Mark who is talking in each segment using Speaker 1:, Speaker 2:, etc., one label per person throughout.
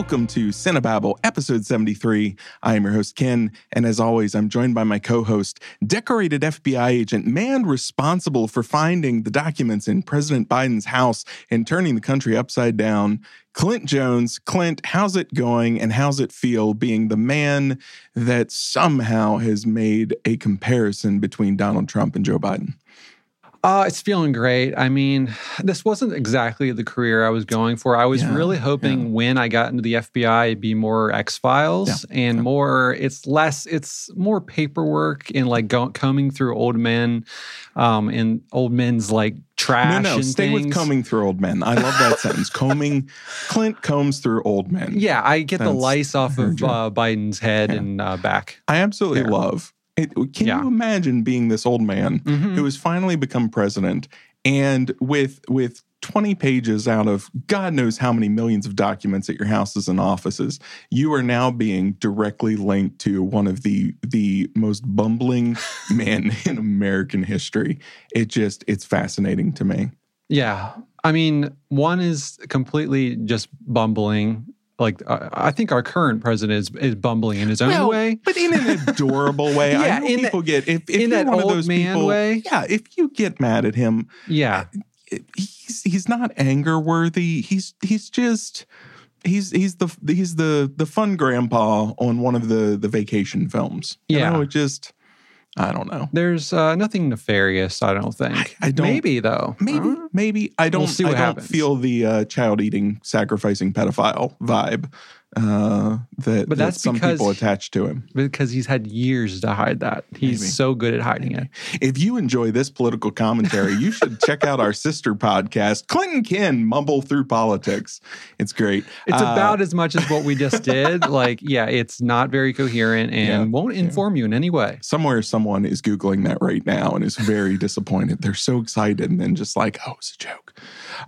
Speaker 1: Welcome to Cinebabble, episode 73. I am your host, Ken, and as always, I'm joined by my co host, decorated FBI agent, man responsible for finding the documents in President Biden's house and turning the country upside down, Clint Jones. Clint, how's it going and how's it feel being the man that somehow has made a comparison between Donald Trump and Joe Biden?
Speaker 2: Uh, it's feeling great. I mean, this wasn't exactly the career I was going for. I was
Speaker 1: Yeah,
Speaker 2: really hoping
Speaker 1: yeah.
Speaker 2: when I got into the FBI, it'd be more X Files
Speaker 1: Yeah,
Speaker 2: and more. It's less. It's more paperwork and like go, combing through old men, um, and old men's like trash.
Speaker 1: No, no,
Speaker 2: and
Speaker 1: stay with combing through old men. I love that sentence. Combing, Clint combs through old men.
Speaker 2: Yeah, I get the lice off of uh, Biden's head and uh, back.
Speaker 1: I absolutely love it. Can
Speaker 2: Yeah.
Speaker 1: you imagine being this old man
Speaker 2: Mhm.
Speaker 1: who has finally become president and with with 20 pages out of God knows how many millions of documents at your houses and offices, you are now being directly linked to one of the the most bumbling men in American history. It just it's fascinating to me.
Speaker 2: Yeah. I mean, one is completely just bumbling. Like, uh, I think our current president is, is bumbling in his own
Speaker 1: Well,
Speaker 2: way.
Speaker 1: but in an adorable way. I
Speaker 2: Yeah,
Speaker 1: know
Speaker 2: in that-
Speaker 1: people get if, if
Speaker 2: in that
Speaker 1: one of
Speaker 2: old
Speaker 1: those
Speaker 2: man
Speaker 1: people,
Speaker 2: way.
Speaker 1: yeah. If you get mad at him,
Speaker 2: Yeah.
Speaker 1: he's he's not anger worthy. He's he's just he's he's the he's the the fun grandpa on one of the the vacation films. You
Speaker 2: Yeah.
Speaker 1: know, it just I don't know.
Speaker 2: There's uh, nothing nefarious, I don't think.
Speaker 1: I- I don't-
Speaker 2: Maybe, though.
Speaker 1: Maybe
Speaker 2: Uh,
Speaker 1: maybe I don't
Speaker 2: see
Speaker 1: I
Speaker 2: what
Speaker 1: don't
Speaker 2: happens.
Speaker 1: feel the uh, child eating sacrificing pedophile vibe uh, that,
Speaker 2: But
Speaker 1: that
Speaker 2: that's
Speaker 1: some people
Speaker 2: because-
Speaker 1: attach to him.
Speaker 2: because he's had years to hide that. He's
Speaker 1: Maybe.
Speaker 2: so good at hiding it.
Speaker 1: If you enjoy this political commentary, you should check out our sister podcast, Clinton Ken Mumble Through Politics. It's great.
Speaker 2: It's
Speaker 1: Uh,
Speaker 2: about as much as what we just did. like, yeah, it's not very coherent and
Speaker 1: Yeah,
Speaker 2: won't inform you in any way.
Speaker 1: somewhere someone is googling that right now and is very disappointed. They're so excited and then just like, oh, it's a joke.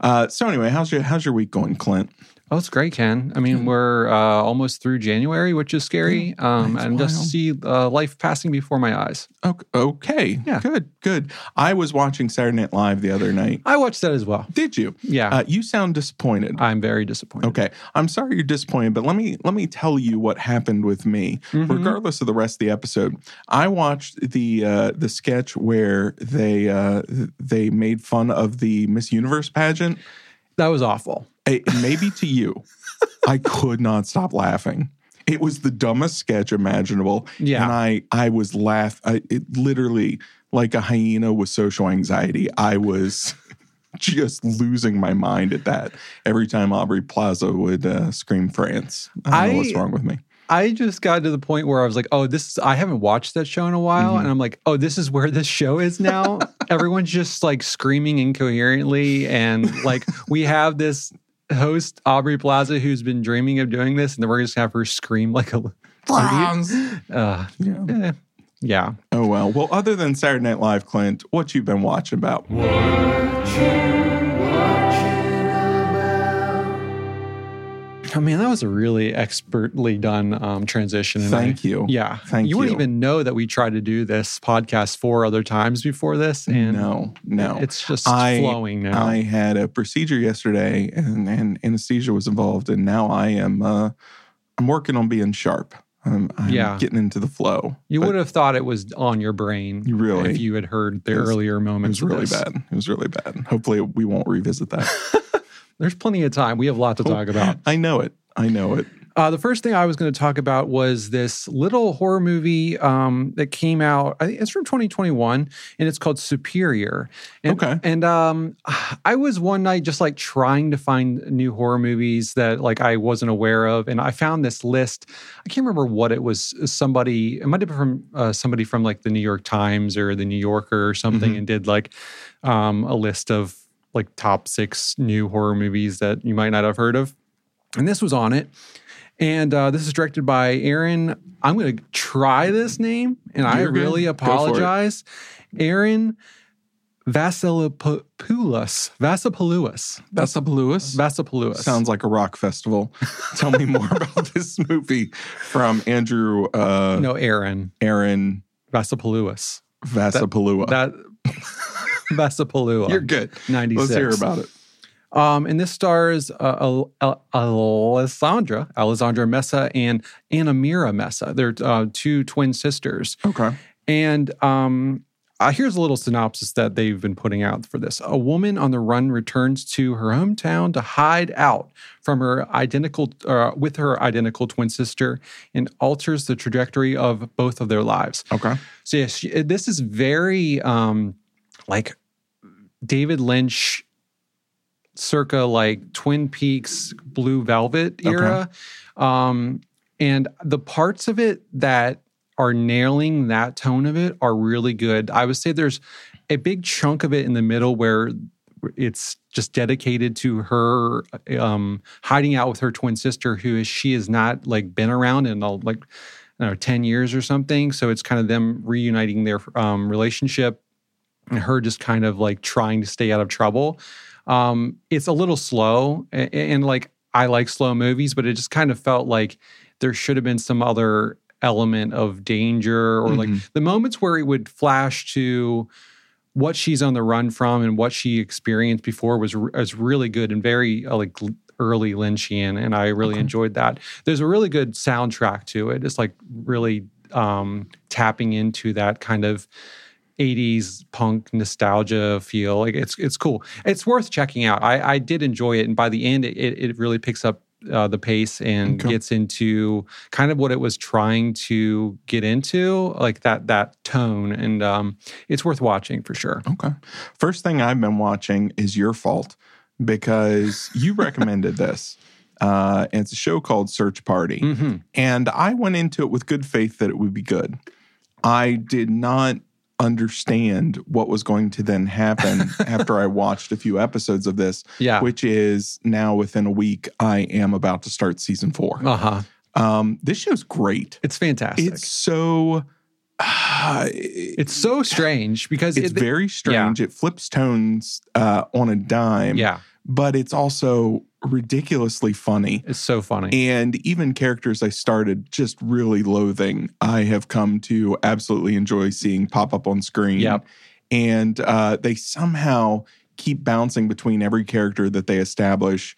Speaker 1: Uh, so anyway, how's your how's your week going, Clint?
Speaker 2: Oh, it's great, Ken. I mean, we're uh, almost through January, which is scary. Um,
Speaker 1: It's
Speaker 2: and
Speaker 1: wild.
Speaker 2: just see uh, life passing before my eyes.
Speaker 1: Okay, okay,
Speaker 2: Yeah.
Speaker 1: good, good. I was watching Saturday Night Live the other night.
Speaker 2: I watched that as well.
Speaker 1: Did you?
Speaker 2: Yeah,
Speaker 1: Uh, you sound disappointed.
Speaker 2: I'm very disappointed.
Speaker 1: Okay, I'm sorry you're disappointed, but let me let me tell you what happened with me.
Speaker 2: Mhm.
Speaker 1: Regardless of the rest of the episode, I watched the uh, the sketch where they uh, they made fun of the Miss Universe pageant.
Speaker 2: That was awful.
Speaker 1: It, maybe to you, I could not stop laughing. It was the dumbest sketch imaginable.
Speaker 2: Yeah.
Speaker 1: and I I was laugh. I, it literally like a hyena with social anxiety. I was. Just losing my mind at that every time Aubrey Plaza would uh, scream France. I don't know what's wrong with me.
Speaker 2: I just got to the point where I was like, oh, this, I haven't watched that show in a while.
Speaker 1: Mhm.
Speaker 2: And I'm like, oh, this is where this show is now. Everyone's just like screaming incoherently. And like, we have this host, Aubrey Plaza, who's been dreaming of doing this. And then we're just going to have her scream like a,
Speaker 1: France.
Speaker 2: uh,
Speaker 1: Yeah.
Speaker 2: eh, yeah.
Speaker 1: Oh well. Well, other than Saturday Night Live, Clint, what you been watching about?
Speaker 2: Oh man, that was a really expertly done um, transition. and I-
Speaker 1: Thank you.
Speaker 2: Yeah.
Speaker 1: Thank
Speaker 2: you wouldn't even know that we tried to do this podcast four other times before this. And
Speaker 1: no, no.
Speaker 2: it's just
Speaker 1: I-
Speaker 2: flowing now.
Speaker 1: I had a procedure yesterday, and, and anesthesia was involved, and now I am uh, I'm working on being sharp. I'm, I'm
Speaker 2: Yeah.
Speaker 1: getting into the flow.
Speaker 2: you would have thought it was on your brain
Speaker 1: You really-
Speaker 2: if you had heard the
Speaker 1: It was-
Speaker 2: earlier
Speaker 1: It
Speaker 2: moments.
Speaker 1: was
Speaker 2: of
Speaker 1: really bad. It was really bad. Hopefully, we won't revisit that.
Speaker 2: There's plenty of time. We have a lot to talk about.
Speaker 1: I know it. I know it.
Speaker 2: Uh, the first thing I was going to talk about was this little horror movie um, that came out. I think it's from 2021, and it's called Superior. And,
Speaker 1: Okay.
Speaker 2: And um, I was one night just like trying to find new horror movies that like I wasn't aware of, and I found this list. I can't remember what it was. Somebody, it might have been from uh, somebody from like the New York Times or the New Yorker or something,
Speaker 1: Mhm.
Speaker 2: and did like um, a list of like top six new horror movies that you might not have heard of. And this was on it. And uh, this is directed by Erin. I'm going to try this name, and I
Speaker 1: You're good.
Speaker 2: really
Speaker 1: Go for it.
Speaker 2: apologize. Erin Vassilopoulos. Vassilopoulos.
Speaker 1: Vassilopoulos
Speaker 2: Vassilopoulos.
Speaker 1: sounds like a rock festival. Tell me more about this movie from Andrew uh,
Speaker 2: no Erin
Speaker 1: Erin
Speaker 2: Vassilopoulos.
Speaker 1: Vasapalua.
Speaker 2: That Vassilopoulos.
Speaker 1: You're good.
Speaker 2: 96.
Speaker 1: Let's hear about it.
Speaker 2: Um, and this stars uh, Al- Al- Alessandra, Alessandra Mesa, and Anna Mira Mesa. They're uh, two twin sisters.
Speaker 1: Okay.
Speaker 2: And um, uh, here's a little synopsis that they've been putting out for this. A woman on the run returns to her hometown to hide out from her identical uh, with her identical twin sister and alters the trajectory of both of their lives.
Speaker 1: Okay.
Speaker 2: So yes, she- this is very um, like David Lynch, circa like Twin Peaks, Blue Velvet era, um, and the parts of it that are nailing that tone of it are really good. I would say there's a big chunk of it in the middle where it's just dedicated to her um, hiding out with her twin sister, who is she has not like been around in like I don't know, 10 years or something. So it's kind of them reuniting their um, relationship her just kind of like trying to stay out of trouble. Um, it's a little slow and, and like I like slow movies, but it just kind of felt like there should have been some other element of danger or like
Speaker 1: Mhm.
Speaker 2: the moments where it would flash to what she's on the run from and what she experienced before was was really good and very uh, like early Lynchian, and I really
Speaker 1: Okay.
Speaker 2: enjoyed that. There's a really good soundtrack to it. It's like really um, tapping into that kind of 80s punk nostalgia feel. Like it's it's cool. It's worth checking out. I, I did enjoy it, and by the end, it it really picks up. Uh, the pace and
Speaker 1: Okay.
Speaker 2: gets into kind of what it was trying to get into, like that that tone, and um, it's worth watching for sure.
Speaker 1: Okay. First thing I've been watching is your fault because you recommended this. Uh, and it's a show called Search Party.
Speaker 2: hmm
Speaker 1: And I went into it with good faith that it would be good. I did not understand what was going to then happen after I watched a few episodes of this,
Speaker 2: Yeah.
Speaker 1: which is now within a week, I am about to start season four.
Speaker 2: Uh huh.
Speaker 1: Um, this show's great.
Speaker 2: It's fantastic.
Speaker 1: It's so. Uh,
Speaker 2: It's so strange because
Speaker 1: it's
Speaker 2: it,
Speaker 1: very strange. It flips tones uh, on a dime,
Speaker 2: yeah,
Speaker 1: but it's also ridiculously funny.
Speaker 2: it's so funny.
Speaker 1: And even characters I started just really loathing, I have come to absolutely enjoy seeing pop up on screen.
Speaker 2: Yep.
Speaker 1: And uh, they somehow keep bouncing between every character that they establish,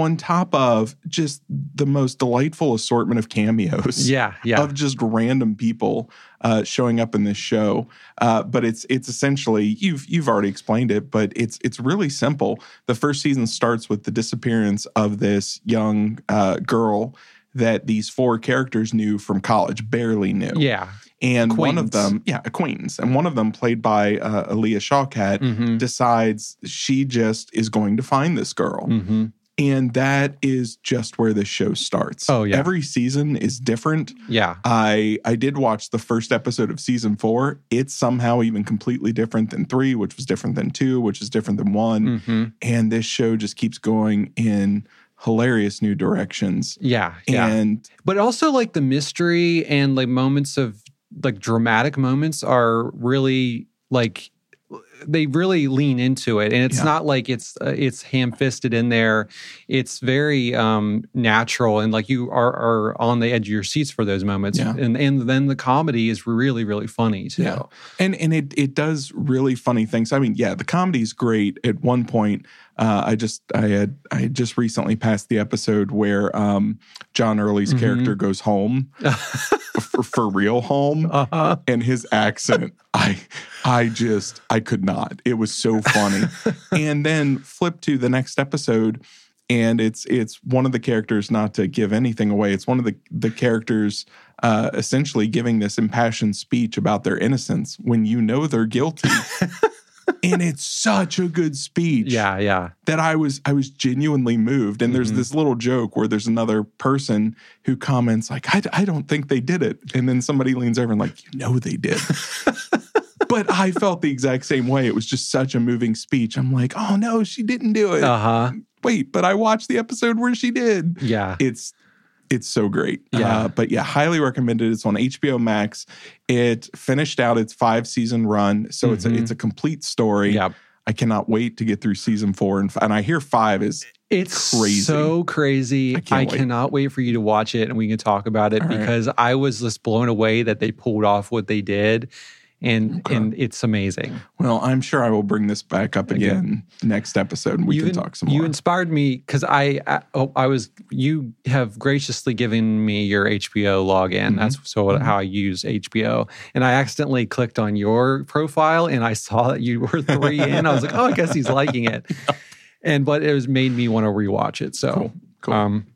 Speaker 1: on top of just the most delightful assortment of cameos
Speaker 2: yeah, yeah,
Speaker 1: of just random people uh, showing up in this show. Uh, but it's it's essentially you've you've already explained it, but it's it's really simple. The first season starts with the disappearance of this young uh, girl that these four characters knew from college, barely knew.
Speaker 2: yeah.
Speaker 1: And one of them, yeah, acquaintance, and one of them, played by uh, Alia Shawkat,
Speaker 2: Mm-hmm.
Speaker 1: decides she just is going to find this girl.
Speaker 2: Mm-hmm.
Speaker 1: And that is just where the show starts.
Speaker 2: Oh, yeah.
Speaker 1: Every season is different.
Speaker 2: Yeah.
Speaker 1: I I did watch the first episode of season four. It's somehow even completely different than three, which was different than two, which is different than one.
Speaker 2: Mm-hmm.
Speaker 1: And this show just keeps going in hilarious new directions.
Speaker 2: Yeah. Yeah.
Speaker 1: And
Speaker 2: but also like the mystery and like moments of like dramatic moments are really like they really lean into it and it's
Speaker 1: Yeah.
Speaker 2: not like it's uh, it's ham-fisted in there it's very um natural and like you are are on the edge of your seats for those moments
Speaker 1: Yeah.
Speaker 2: and and then the comedy is really really funny too
Speaker 1: Yeah. and and it it does really funny things. I mean, yeah, the comedy's great. At one point, uh, I just I had I had just recently passed the episode where um, John Early's
Speaker 2: Mhm.
Speaker 1: character goes home for, for real home.
Speaker 2: uh-huh
Speaker 1: and his accent i i just i could not it was so funny and then flip to the next episode and it's it's one of the characters not to give anything away it's one of the the characters uh essentially giving this impassioned speech about their innocence when you know they're guilty and it's such a good speech
Speaker 2: yeah yeah
Speaker 1: that I was I was genuinely moved. And there's
Speaker 2: Mhm.
Speaker 1: this little joke where there's another person who comments like, I, I don't think they did it. And then somebody leans over and like, you know they did. but I felt the exact same way. It was just such a moving speech. I'm like, oh no, she didn't do it.
Speaker 2: uh-huh
Speaker 1: Wait, but I watched the episode where she did.
Speaker 2: yeah
Speaker 1: It's it's so great.
Speaker 2: Yeah.
Speaker 1: Uh, but yeah, highly recommended. It's on HBO Max. It finished out its five season run. So it's a,
Speaker 2: Mhm.
Speaker 1: it's a complete story.
Speaker 2: yeah
Speaker 1: I cannot wait to get through season four, and, and I hear five is
Speaker 2: It's
Speaker 1: Crazy.
Speaker 2: so crazy.
Speaker 1: I
Speaker 2: I,
Speaker 1: wait.
Speaker 2: cannot wait for you to watch it and we can talk about it
Speaker 1: All right.
Speaker 2: because I was just blown away that they pulled off what they did. And
Speaker 1: Okay.
Speaker 2: and it's amazing.
Speaker 1: Well, I'm sure I will bring this back up again next episode and we
Speaker 2: you
Speaker 1: can
Speaker 2: in-
Speaker 1: talk some more.
Speaker 2: You
Speaker 1: more.
Speaker 2: inspired me because I, I oh, I was you have graciously given me your HBO login.
Speaker 1: Mhm.
Speaker 2: That's so
Speaker 1: Mhm.
Speaker 2: how I use HBO, and I accidentally clicked on your profile and I saw that you were three in. I was like, oh, I guess he's liking it, and but it was made me want to rewatch it. So.
Speaker 1: cool. Cool.
Speaker 2: Um,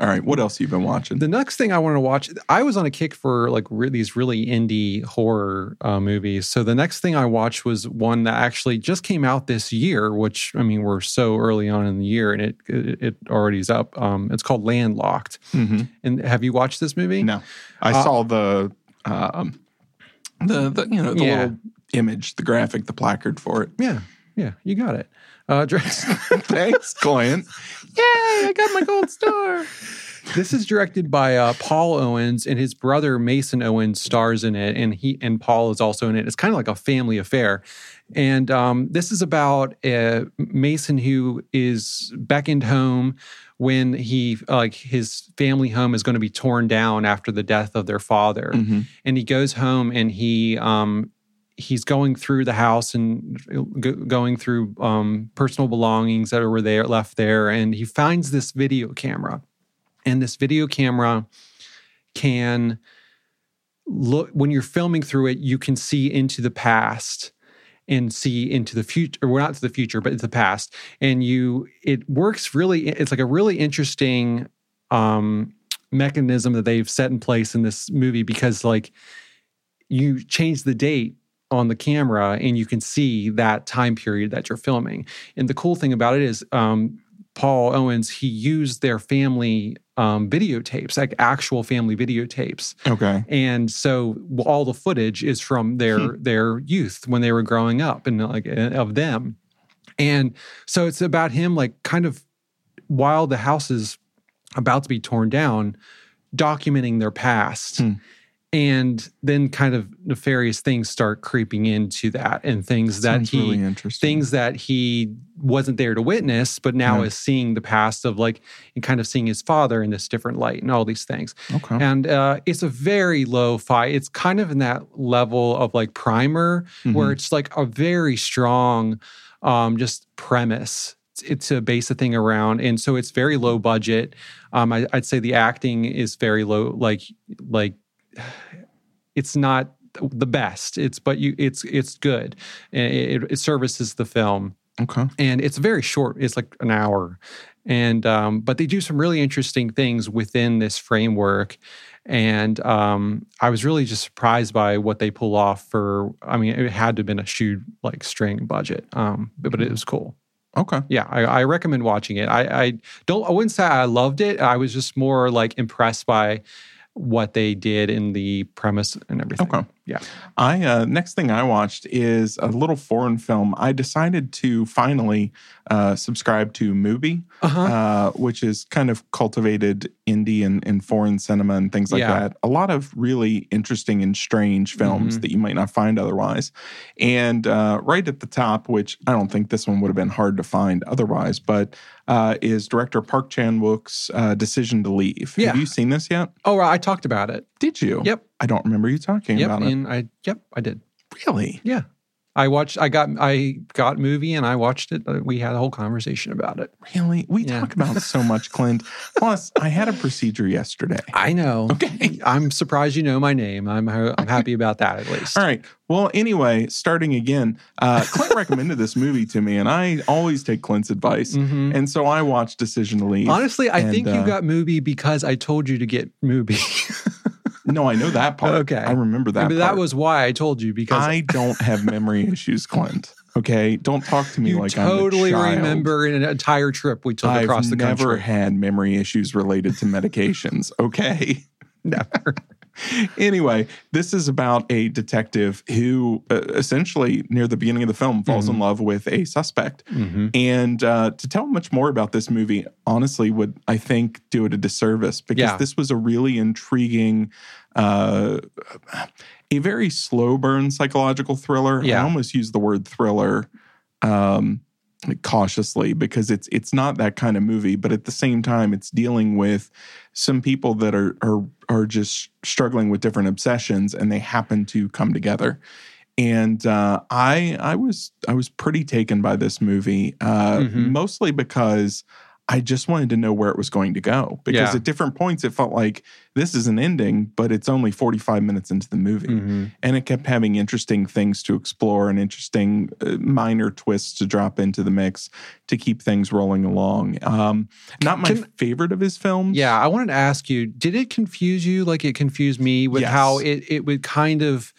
Speaker 1: All right. What else have you been watching?
Speaker 2: the next thing I wanted to watch, I was on a kick for like re- these really indie horror uh, movies. So the next thing I watched was one that actually just came out this year, which I mean we're so early on in the year and it it, it already is up. Um, it's called Landlocked.
Speaker 1: Mhm.
Speaker 2: And have you watched this movie?
Speaker 1: No, I
Speaker 2: Uh,
Speaker 1: saw the um, the the you know the
Speaker 2: Yeah.
Speaker 1: little image, the graphic, the placard for it.
Speaker 2: Yeah, yeah, you got it. Uh, dress-
Speaker 1: Thanks, Clint. Yay! I got my gold star.
Speaker 2: This is directed by uh, Paul Owens, and his brother Mason Owens stars in it, and he and Paul is also in it. It's kind of like a family affair, and um, this is about uh, Mason who is beckoned home when he like his family home is going to be torn down after the death of their father,
Speaker 1: Mhm.
Speaker 2: and he goes home and he um, he's going through the house and go, going through um, personal belongings that were there left there, and he finds this video camera, and this video camera can look when you're filming through it, you can see into the past and see into the future or well, not to the future but the past. And you it works really it's like a really interesting um mechanism that they've set in place in this movie because like you change the date on the camera and you can see that time period that you're filming. And the cool thing about it is um, Paul Owens, he used their family um, videotapes, like actual family videotapes.
Speaker 1: Okay.
Speaker 2: And so all the footage is from their
Speaker 1: Hmm.
Speaker 2: their youth when they were growing up and like uh, of them. And so it's about him like kind of while the house is about to be torn down, documenting their past.
Speaker 1: Hmm.
Speaker 2: And then kind of nefarious things start creeping into that and things that he
Speaker 1: really
Speaker 2: things that he wasn't there to witness, but now
Speaker 1: Yeah.
Speaker 2: is seeing the past of like and kind of seeing his father in this different light and all these things.
Speaker 1: Okay.
Speaker 2: And uh, it's a very low fi. It's kind of in that level of like primer, where
Speaker 1: Mhm.
Speaker 2: it's like a very strong, um, just premise. It's, it's to base the thing around, and so it's very low budget. Um, I, I'd say the acting is very low. Like, like it's not the best. It's but you, it's it's good. And It, it services the film
Speaker 1: okay.
Speaker 2: and it's very short it's like an hour and um, but they do some really interesting things within this framework and um, i was really just surprised by what they pull off for i mean it had to have been a shoe like string budget um, but, but it was cool
Speaker 1: Okay.
Speaker 2: yeah I, I recommend watching it I, I don't i wouldn't say i loved it i was just more like impressed by what they did in the premise and everything
Speaker 1: Okay.
Speaker 2: Yeah
Speaker 1: I uh, next thing I watched is a little foreign film. I decided to finally uh, subscribe to Mubi,
Speaker 2: uh-huh
Speaker 1: uh, which is kind of cultivated indie and, and foreign cinema and things like
Speaker 2: Yeah.
Speaker 1: that. A lot of really interesting and strange films
Speaker 2: Mhm.
Speaker 1: that you might not find otherwise. And uh, right at the top, which I don't think this one would have been hard to find otherwise, but uh, is director Park Chan Wook's uh, Decision to Leave.
Speaker 2: Yeah.
Speaker 1: Have you seen this yet?
Speaker 2: oh i talked about it
Speaker 1: Did you?
Speaker 2: yep
Speaker 1: I don't remember you talking
Speaker 2: yep
Speaker 1: about it.
Speaker 2: and i yep i did
Speaker 1: Really?
Speaker 2: Yeah. I watched I got I got Mubi and I watched it. We had a whole conversation about it.
Speaker 1: Really? We
Speaker 2: Yeah.
Speaker 1: talk about so much, Clint. Plus, I had a procedure yesterday.
Speaker 2: I know.
Speaker 1: Okay.
Speaker 2: I'm surprised you know my name. I'm I'm happy about that at least.
Speaker 1: All right. Well, anyway, starting again, uh, Clint recommended this movie to me, and I always take Clint's advice.
Speaker 2: Mhm.
Speaker 1: And so I watched Decision to Leave.
Speaker 2: Honestly, I
Speaker 1: And,
Speaker 2: think you
Speaker 1: uh,
Speaker 2: got Mubi because I told you to get Mubi.
Speaker 1: no, I know that part.
Speaker 2: Okay.
Speaker 1: I remember that
Speaker 2: that was why I told you because
Speaker 1: I don't have memory issues, Clint. Okay. Don't talk to me
Speaker 2: you
Speaker 1: like
Speaker 2: totally
Speaker 1: I'm a child.
Speaker 2: remember an entire trip we took
Speaker 1: I've
Speaker 2: across the country.
Speaker 1: never had memory issues related to medications. Okay.
Speaker 2: Never.
Speaker 1: anyway, this is about a detective who uh, essentially, near the beginning of the film, falls in
Speaker 2: Mhm.
Speaker 1: love with a suspect.
Speaker 2: Mhm.
Speaker 1: And uh, to tell much more about this movie, honestly, would I think do it a disservice because
Speaker 2: Yeah.
Speaker 1: this was a really intriguing, uh, a very slow burn psychological thriller. I almost use the word thriller um, cautiously because it's it's not that kind of movie, but at the same time, it's dealing with some people that are are are just struggling with different obsessions, and they happen to come together. and uh, I I was I was pretty taken by this movie, uh,
Speaker 2: Mhm.
Speaker 1: mostly because I just wanted to know where it was going to go. Because
Speaker 2: Yeah.
Speaker 1: at different points, it felt like this is an ending, but it's only forty five minutes into the movie,
Speaker 2: Mhm.
Speaker 1: and it kept having interesting things to explore and interesting uh, minor twists to drop into the mix to keep things rolling along. Um, not my
Speaker 2: Can-
Speaker 1: favorite of his films.
Speaker 2: Yeah, I wanted to ask you, did it confuse you like it confused me with
Speaker 1: Yes.
Speaker 2: how it, it would kind of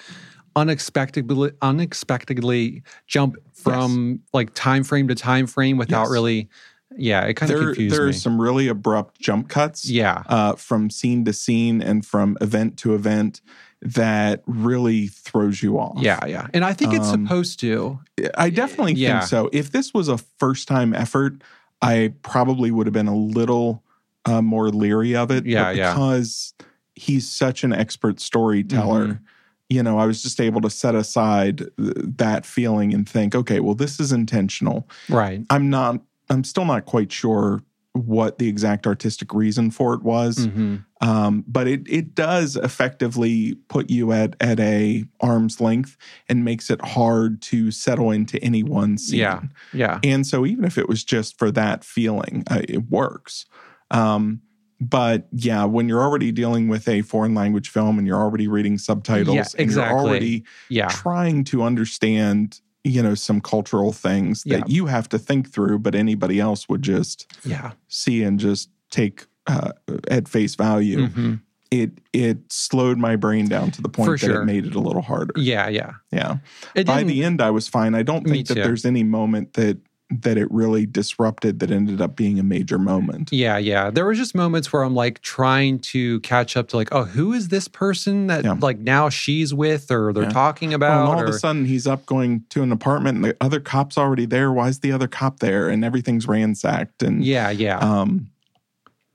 Speaker 2: unexpectedly unexpectedly jump from like time frame to time frame without
Speaker 1: Yes.
Speaker 2: really yeah, it kind of
Speaker 1: there
Speaker 2: confused
Speaker 1: there are some really abrupt jump cuts.
Speaker 2: yeah.
Speaker 1: uh, from scene to scene and from event to event that really throws you off.
Speaker 2: Yeah, yeah. And I think it's
Speaker 1: Um,
Speaker 2: supposed to.
Speaker 1: I definitely
Speaker 2: Yeah.
Speaker 1: think so. If this was a first time effort, I probably would have been a little uh, more leery of it.
Speaker 2: Yeah,
Speaker 1: but
Speaker 2: yeah.
Speaker 1: because he's such an expert storyteller.
Speaker 2: Mhm.
Speaker 1: You know, I was just able to set aside th- that feeling and think, okay, well, this is intentional.
Speaker 2: Right.
Speaker 1: I'm not, I'm still not quite sure what the exact artistic reason for it was.
Speaker 2: hmm
Speaker 1: Um, but it it does effectively put you at at a arm's length and makes it hard to settle into any one scene.
Speaker 2: Yeah. Yeah.
Speaker 1: And so even if it was just for that feeling, uh, it works. Um, but yeah, when you're already dealing with a foreign language film and you're already reading subtitles
Speaker 2: Yeah,
Speaker 1: and
Speaker 2: exactly.
Speaker 1: you're already
Speaker 2: Yeah.
Speaker 1: trying to understand, you know, some cultural things
Speaker 2: Yeah.
Speaker 1: that you have to think through, but anybody else would just
Speaker 2: Yeah.
Speaker 1: see and just take uh, at face value
Speaker 2: hmm
Speaker 1: it it slowed my brain down to the point
Speaker 2: For
Speaker 1: that
Speaker 2: sure.
Speaker 1: it made it a little harder.
Speaker 2: Yeah. Yeah.
Speaker 1: Yeah. By the end I was fine. I don't think that
Speaker 2: too.
Speaker 1: there's any moment that that it really disrupted that ended up being a major moment.
Speaker 2: Yeah, yeah. There was just moments where I'm like trying to catch up to like, oh, who is this person that
Speaker 1: Yeah.
Speaker 2: like now she's with or they're
Speaker 1: Yeah.
Speaker 2: talking
Speaker 1: Well,
Speaker 2: about?
Speaker 1: and all
Speaker 2: or,
Speaker 1: of a sudden he's up going to an apartment and the other cop's already there. Why is the other cop there? And everything's ransacked and
Speaker 2: yeah, yeah.
Speaker 1: um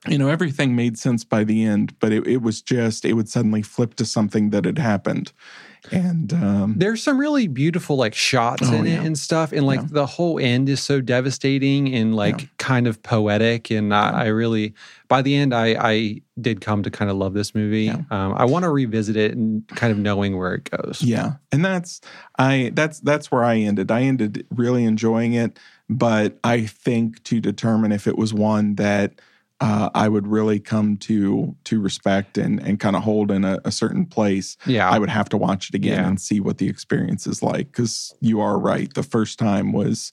Speaker 1: you know everything made sense by the end but it, it was just it would suddenly flip to something that had happened and um
Speaker 2: There's some really beautiful like shots
Speaker 1: Oh,
Speaker 2: in
Speaker 1: yeah.
Speaker 2: it and stuff, and like
Speaker 1: Yeah.
Speaker 2: the whole end is so devastating and like
Speaker 1: Yeah.
Speaker 2: kind of poetic. And I, I really, by the end, I I did come to kind of love this movie. Um, I want to revisit it and kind of knowing where it goes.
Speaker 1: Yeah, and that's I that's that's where I ended. I ended really enjoying it, but I think to determine if it was one that uh, I would really come to to respect and and kind of hold in a, a certain place,
Speaker 2: Yeah,
Speaker 1: I would have to watch it again
Speaker 2: Yeah.
Speaker 1: and see what the experience is like. Because you are right, the first time was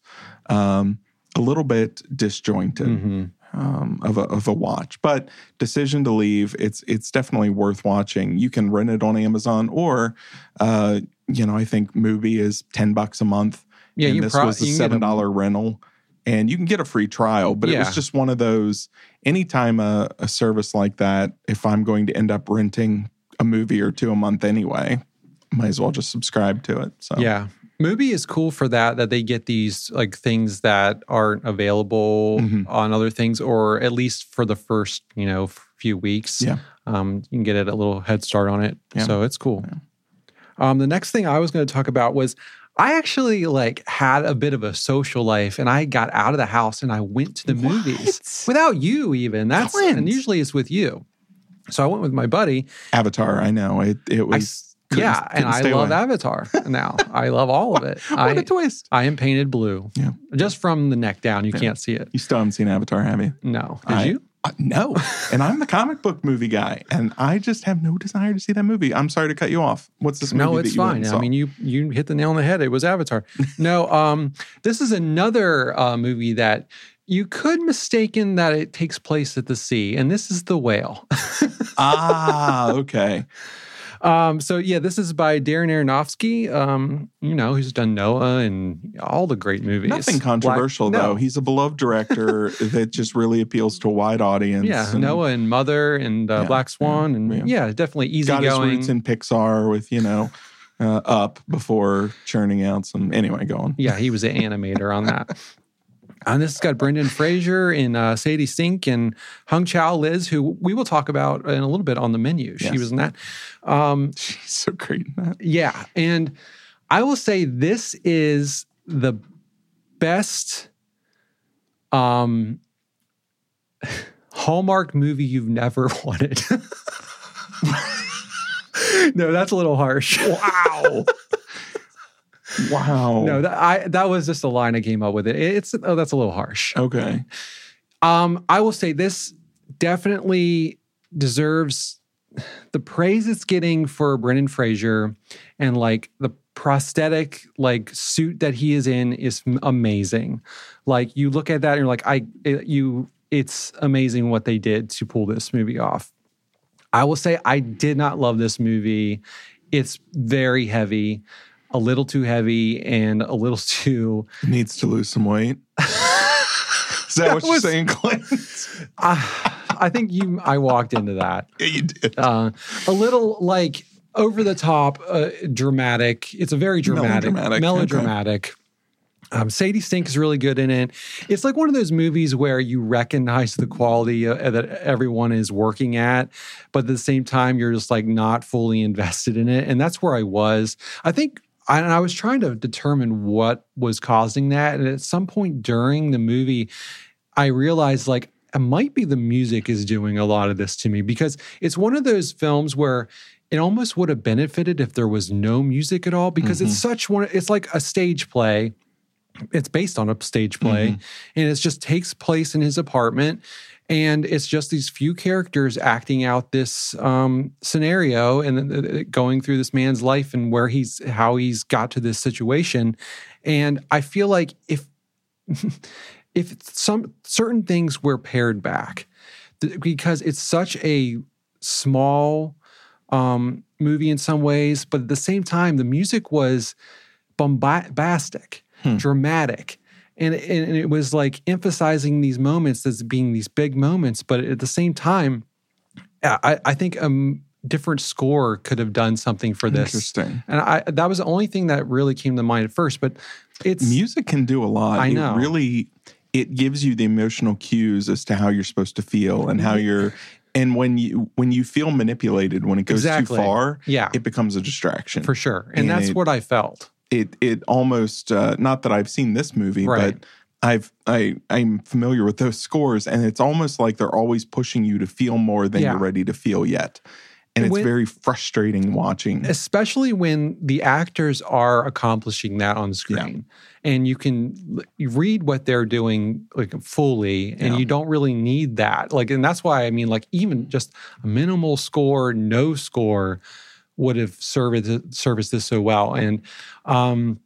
Speaker 1: um, a little bit disjointed
Speaker 2: Mhm.
Speaker 1: um, of a of a watch. But decision to leave, it's it's definitely worth watching. You can rent it on Amazon, or uh, you know, I think Mubi is ten bucks a month.
Speaker 2: Yeah,
Speaker 1: and
Speaker 2: you
Speaker 1: this
Speaker 2: pro-
Speaker 1: was a
Speaker 2: you can get
Speaker 1: seven
Speaker 2: a-
Speaker 1: rental, and you can get a free trial. But it was just one of those. Anytime a, a service like that, if I'm going to end up renting a movie or two a month anyway, might as well just subscribe to it. So
Speaker 2: Yeah. Mubi is cool for that, that they get these like things that aren't available
Speaker 1: Mhm.
Speaker 2: on other things, or at least for the first, you know, few weeks.
Speaker 1: Yeah.
Speaker 2: Um, you can get it a little head start on it.
Speaker 1: Yeah.
Speaker 2: So it's cool. Um, the next thing I was going to talk about was I actually like had a bit of a social life and I got out of the house and I went to the movies without you even. That's and usually it's with you. So I went with my buddy
Speaker 1: Avatar, I know it. It was couldn't-
Speaker 2: yeah, and
Speaker 1: couldn't
Speaker 2: I
Speaker 1: stay
Speaker 2: love
Speaker 1: away.
Speaker 2: Avatar now. I love all of it.
Speaker 1: What
Speaker 2: I,
Speaker 1: a twist!
Speaker 2: I am painted blue.
Speaker 1: Yeah.
Speaker 2: Just from the neck down. You
Speaker 1: Yeah.
Speaker 2: can't see it.
Speaker 1: You still haven't seen Avatar, have you?
Speaker 2: No. Did
Speaker 1: I-
Speaker 2: you?
Speaker 1: Uh, no, and I'm the comic book movie guy, and I just have no desire to see that movie. I'm sorry to cut you off. What's this movie?
Speaker 2: No, it's fine. I mean, you you hit the nail on the head. It was Avatar. no, um, this is another uh, movie that you could mistaken that it takes place at the sea, and this is The Whale.
Speaker 1: ah, okay.
Speaker 2: Um, so yeah, this is by Darren Aronofsky. Um, you know, who's done Noah and all the great movies.
Speaker 1: Nothing
Speaker 2: Black-
Speaker 1: controversial
Speaker 2: no.
Speaker 1: though. He's a beloved director that just really appeals to a wide audience.
Speaker 2: Yeah,
Speaker 1: and
Speaker 2: Noah and Mother and uh,
Speaker 1: Yeah,
Speaker 2: Black Swan, and
Speaker 1: yeah.
Speaker 2: yeah, definitely easy
Speaker 1: got his roots in Pixar with you know uh, Up before churning out some. Anyway, go on.
Speaker 2: yeah, he was an animator on that. And this has got Brendan Fraser and uh, Sadie Sink and Hong Chau Liz, who we will talk about in a little bit on the menu. She
Speaker 1: Yes.
Speaker 2: was in that. Um,
Speaker 1: She's so great in that.
Speaker 2: yeah, and I will say this is the best um, Hallmark movie you've never wanted. no, that's a little harsh.
Speaker 1: Wow. Wow.
Speaker 2: No, that, I that was just a line I came up with. It. It's oh, that's a little harsh.
Speaker 1: Okay.
Speaker 2: Um, I will say this definitely deserves the praise it's getting for Brendan Fraser and like the prosthetic like suit that he is in is amazing. Like you look at that and you're like I it, you it's amazing what they did to pull this movie off. I will say I did not love this movie. It's very heavy, a little too heavy and a little too
Speaker 1: Needs to lose some weight. Is that,
Speaker 2: That
Speaker 1: what you're saying, Clint?
Speaker 2: I, I think you I walked into that.
Speaker 1: yeah, you did.
Speaker 2: uh, a little like over the top, uh, dramatic. It's a very dramatic,
Speaker 1: Melodramatic,
Speaker 2: melodramatic. Um, Sadie Sink is really good in it. It's like one of those movies where you recognize the quality uh, that everyone is working at, but at the same time, you're just like not fully invested in it. And that's where I was. I think and I was trying to determine what was causing that. And at some point during the movie, I realized like it might be the music is doing a lot of this to me because it's one of those films where it almost would have benefited if there was no music at all because it's mm-hmm. such one it's like a stage play it's based on a stage play mm-hmm. and it just takes place in his apartment and it's just these few characters acting out this um, scenario and uh, going through this man's life and where he's how he's got to this situation and i feel like if if some certain things were pared back th- because it's such a small um, movie in some ways, but at the same time, the music was bombastic,
Speaker 1: Hmm.
Speaker 2: dramatic. And, and it was like emphasizing these moments as being these big moments, but at the same time, I, I think a different score could have done something for this.
Speaker 1: Interesting.
Speaker 2: And I, that was the only thing that really came to mind at first. But it's
Speaker 1: Music can do a lot.
Speaker 2: I
Speaker 1: It
Speaker 2: know.
Speaker 1: really, it gives you the emotional cues as to how you're supposed to feel and how you're. And when you when you feel manipulated, when it goes
Speaker 2: Exactly.
Speaker 1: too far,
Speaker 2: yeah,
Speaker 1: it becomes a distraction.
Speaker 2: for sure. And,
Speaker 1: and
Speaker 2: that's
Speaker 1: it-
Speaker 2: what I felt.
Speaker 1: It it almost uh, not that I've seen this movie,
Speaker 2: Right.
Speaker 1: but I've I I'm familiar with those scores, and it's almost like they're always pushing you to feel more than
Speaker 2: Yeah.
Speaker 1: you're ready to feel yet, and it's very frustrating watching.
Speaker 2: especially when the actors are accomplishing that on screen and you can you read what they're doing like fully and
Speaker 1: Yeah.
Speaker 2: you don't really need that like and that's why i mean like even just a minimal score no score would have serviced serviced this so well and um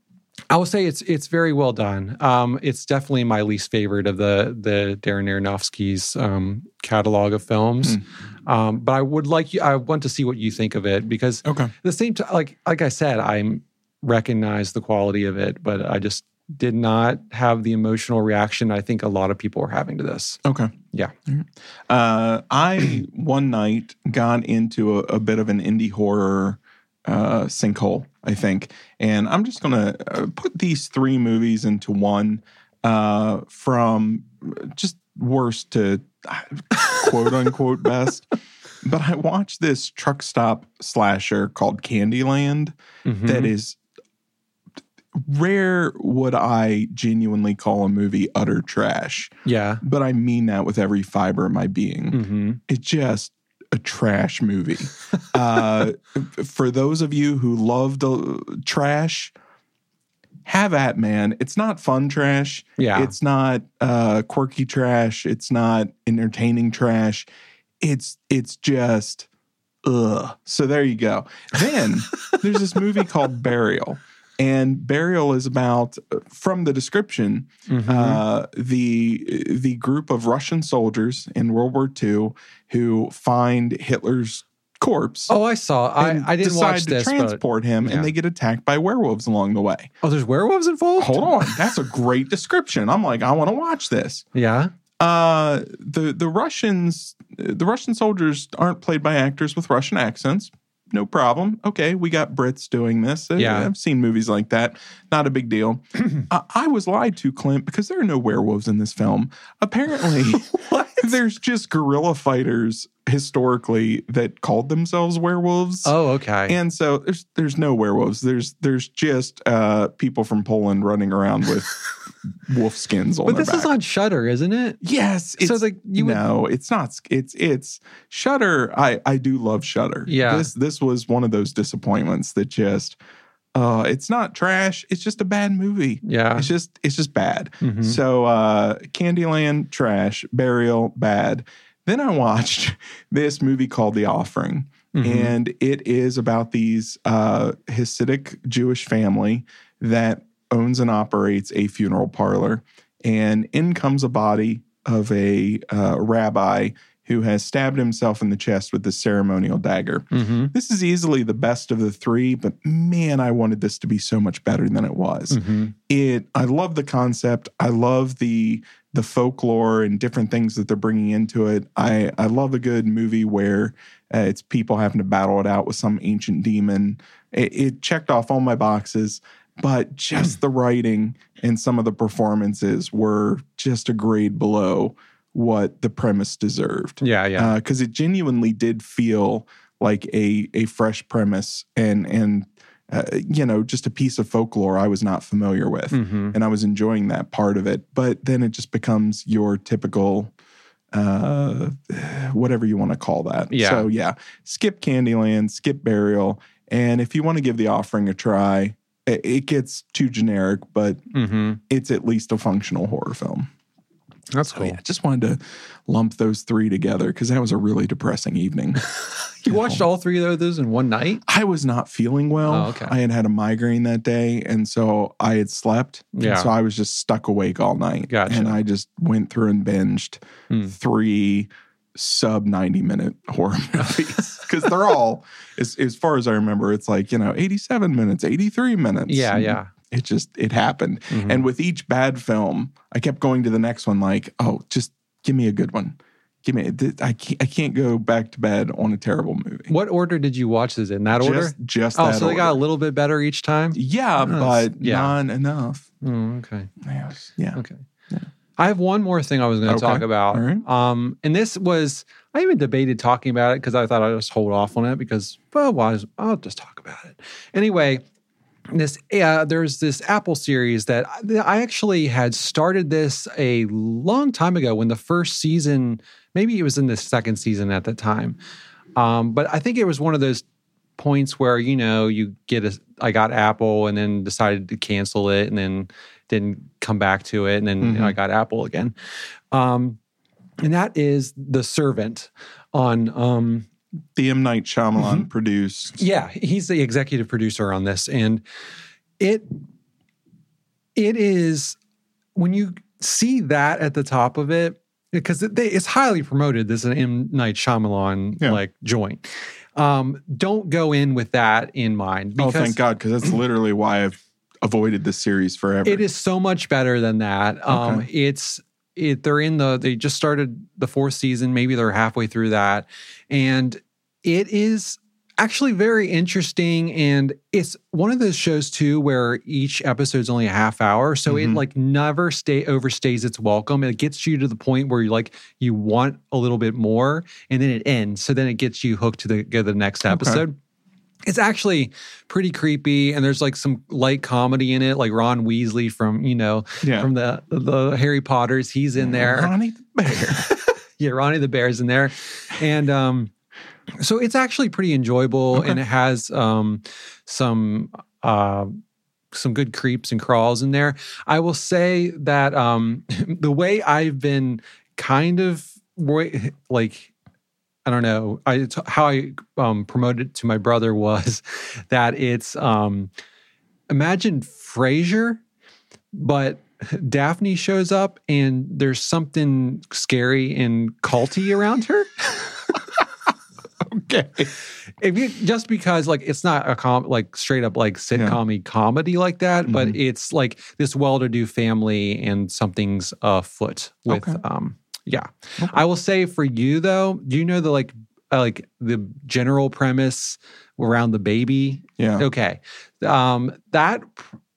Speaker 2: I will say it's it's very well done. Um, it's definitely my least favorite of the the Darren Aronofsky's um, catalog of films. Um, but I would like you. I want to see what you think of it because
Speaker 1: Okay,
Speaker 2: at the same time, like like I said, I recognize the quality of it, but I just did not have the emotional reaction I think a lot of people are having to this.
Speaker 1: okay,
Speaker 2: Yeah.
Speaker 1: Uh, I one night got into a, a bit of an indie horror uh, sinkhole, I think, and I'm just gonna uh, put these three movies into one uh, from just worst to uh, quote unquote best. But I watched this truck stop slasher called Candyland
Speaker 2: Mhm.
Speaker 1: that is rare would I genuinely call a movie utter trash,
Speaker 2: yeah.
Speaker 1: but I mean that with every fiber of my being
Speaker 2: hmm
Speaker 1: it's just a trash movie. uh, for those of you who love the trash, have at man. It's not fun trash.
Speaker 2: Yeah.
Speaker 1: It's not uh, quirky trash. It's not entertaining trash. It's it's just ugh. So there you go. Then there's this movie called Burial. And Burial is about, from the description,
Speaker 2: Mhm.
Speaker 1: uh, the the group of Russian soldiers in World War II who find Hitler's corpse.
Speaker 2: oh, I saw. I, I didn't
Speaker 1: decide
Speaker 2: watch
Speaker 1: to
Speaker 2: this, but
Speaker 1: transport him,
Speaker 2: yeah.
Speaker 1: and they get attacked by werewolves along the way.
Speaker 2: oh, there's werewolves involved.
Speaker 1: Hold on, that's a great description. I'm like, I want to watch this.
Speaker 2: Yeah.
Speaker 1: Uh, the the Russians, the Russian soldiers aren't played by actors with Russian accents. No problem. Okay, we got Brits doing this. Uh,
Speaker 2: Yeah.
Speaker 1: I've seen movies like that. Not a big deal. I, I was lied to, Clint, because there are no werewolves in this film. Apparently,
Speaker 2: What?
Speaker 1: there's just guerrilla fighters historically that called themselves werewolves.
Speaker 2: Oh, okay.
Speaker 1: And so there's there's no werewolves. There's there's just uh, people from Poland running around with wolf skins on
Speaker 2: but this is on Shudder, isn't it?
Speaker 1: Yes,
Speaker 2: So
Speaker 1: it's
Speaker 2: like you would.
Speaker 1: no, it's not. It's it's Shudder. I I do love Shudder.
Speaker 2: Yeah.
Speaker 1: this this was one of those disappointments that just uh, it's not trash. It's just a bad movie.
Speaker 2: Yeah.
Speaker 1: It's just it's just bad.
Speaker 2: Mhm.
Speaker 1: So uh Candyland trash, Burial bad. Then I watched this movie called The Offering
Speaker 2: Mhm.
Speaker 1: and it is about these uh Hasidic Jewish family that owns and operates a funeral parlor and in comes a body of a uh, rabbi who has stabbed himself in the chest with the ceremonial dagger.
Speaker 2: Mhm.
Speaker 1: This is easily the best of the three, but man, I wanted this to be so much better than it was.
Speaker 2: Mhm.
Speaker 1: It, I love the concept. I love the the folklore and different things that they're bringing into it. I I love a good movie where uh, it's people having to battle it out with some ancient demon. It, it checked off all my boxes, but just the writing and some of the performances were just a grade below what the premise deserved
Speaker 2: Yeah, yeah.
Speaker 1: because it genuinely did feel like a a fresh premise and and uh, you know just a piece of folklore I was not familiar with,
Speaker 2: Mhm.
Speaker 1: and I was enjoying that part of it. But then it just becomes your typical. Uh, whatever you want to call that.
Speaker 2: Yeah.
Speaker 1: So yeah, skip Candyland, skip Burial, and if you want to give the offering a try, it, gets too generic, but
Speaker 2: Mhm.
Speaker 1: it's at least a functional horror film.
Speaker 2: That's
Speaker 1: So
Speaker 2: cool.
Speaker 1: yeah, just wanted to lump those three together because that was a really depressing evening.
Speaker 2: You watched all three of those in one night?
Speaker 1: I was not feeling well.
Speaker 2: Oh, okay.
Speaker 1: I had had a migraine that day, and so I had slept. and
Speaker 2: Yeah.
Speaker 1: so I was just stuck awake all night.
Speaker 2: Gotcha.
Speaker 1: And I just went through and binged
Speaker 2: Hmm.
Speaker 1: three sub 90 minute horror movies because they're all, as, as far as I remember, it's like, you know, 87 minutes, 83 minutes.
Speaker 2: Yeah, yeah.
Speaker 1: It just, it happened.
Speaker 2: Mhm.
Speaker 1: And with each bad film, I kept going to the next one like, oh, just give me a good one. Give me, I can't, I can't go back to bed on a terrible movie.
Speaker 2: What order did you watch this in? That order?
Speaker 1: Just, just
Speaker 2: oh, so they got a little bit better each time?
Speaker 1: Yeah,
Speaker 2: That's-
Speaker 1: but
Speaker 2: yeah.
Speaker 1: not enough.
Speaker 2: Mm, okay.
Speaker 1: Yes. Yeah.
Speaker 2: Okay. I have one more thing I was going to
Speaker 1: Okay.
Speaker 2: talk about.
Speaker 1: Right.
Speaker 2: Um, and this was I even debated talking about it because I thought I'd just hold off on it because well, why I'll just talk about it anyway. This uh, there's this Apple series that I I actually had started this a long time ago when the first season, maybe it was in the second season at the time, um, but I think it was one of those points where you know you get a I got Apple and then decided to cancel it and then didn't come back to it and then
Speaker 1: Mhm.
Speaker 2: I got Apple again. Um, and that is The Servant on um
Speaker 1: The M Night Shyamalan
Speaker 2: Mm-hmm.
Speaker 1: produced.
Speaker 2: yeah, he's the executive producer on this and it it is when you see that at the top of it because it, it's highly promoted this is an M Night Shyamalan
Speaker 1: Yeah.
Speaker 2: like joint. Um, don't go in with that in mind
Speaker 1: Oh, thank God, because that's literally why I've avoided the series forever.
Speaker 2: It is so much better than that. Um, It's it. They're in the. They just started the fourth season. Maybe they're halfway through that, and it is actually very interesting. And it's one of those shows too where each episode's only a half hour, so it
Speaker 1: Mhm.
Speaker 2: like never stay overstays its welcome. It gets you to the point where you like you want a little bit more, and then it ends. So then it gets you hooked to the go to the next
Speaker 1: Okay.
Speaker 2: It's actually pretty creepy, and there's like some light comedy in it, like Ron Weasley from you know
Speaker 1: yeah.
Speaker 2: from the the Harry Potters. He's in there.
Speaker 1: Ronnie the Bear.
Speaker 2: Yeah, Ronnie the Bear's in there, and um, so it's actually pretty enjoyable,
Speaker 1: Okay.
Speaker 2: and it has um some uh some good creeps and crawls in there. I will say that um the way I've been kind of like I don't know. I it's how I um, promoted it to my brother was that it's um, imagine Frasier, but Daphne shows up and there's something scary and culty around her.
Speaker 1: okay.
Speaker 2: If you, just because like it's not a com like straight up like sitcom comedy like that, but
Speaker 1: Mhm.
Speaker 2: it's like this well-to-do family and something's afoot with
Speaker 1: Okay.
Speaker 2: um yeah.
Speaker 1: Okay.
Speaker 2: I will say for you though, do you know the like uh, like the general premise around the baby?
Speaker 1: Yeah.
Speaker 2: Okay. Um that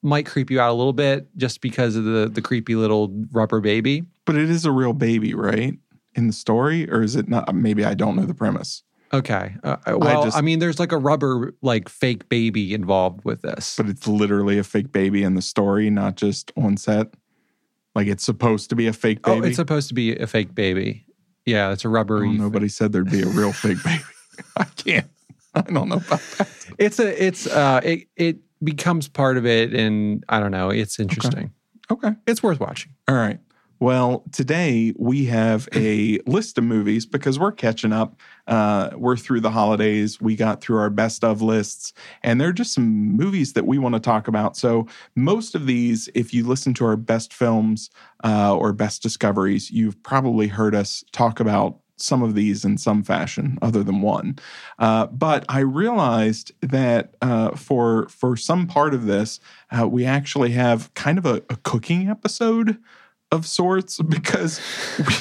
Speaker 2: might creep you out a little bit just because of the the creepy little rubber baby.
Speaker 1: But it is a real baby, right? In the story, or is it not? Maybe I don't know the premise,
Speaker 2: Okay. Uh, uh, well, I,
Speaker 1: just-
Speaker 2: mean, there's like a rubber, like fake baby involved with this.
Speaker 1: but it's literally a fake baby in the story, not just on set. Like it's supposed to be a fake baby.
Speaker 2: oh, it's supposed to be a fake baby. Yeah, it's a
Speaker 1: Oh,
Speaker 2: rubbery.
Speaker 1: nobody said there'd be a real fake baby. I can't. I don't know about that.
Speaker 2: It's a. It's uh. It it becomes part of it, and I don't know. It's interesting.
Speaker 1: Okay.
Speaker 2: It's worth watching.
Speaker 1: All right. Well, today we have a list of movies because we're catching up. Uh, we're through the holidays. We got through our best of lists, and there are just some movies that we want to talk about. So, most of these, if you listen to our best films uh, or best discoveries, you've probably heard us talk about some of these in some fashion, other than one. Uh, but I realized that uh, for for some part of this, uh, we actually have kind of a, a cooking episode of sorts because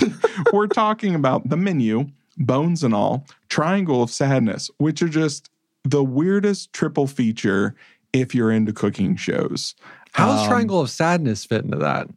Speaker 1: we, we're talking about the menu, bones and all, triangle of sadness, which are just the weirdest triple feature if you're into cooking shows.
Speaker 2: How does
Speaker 1: Um,
Speaker 2: Triangle of Sadness fit into that?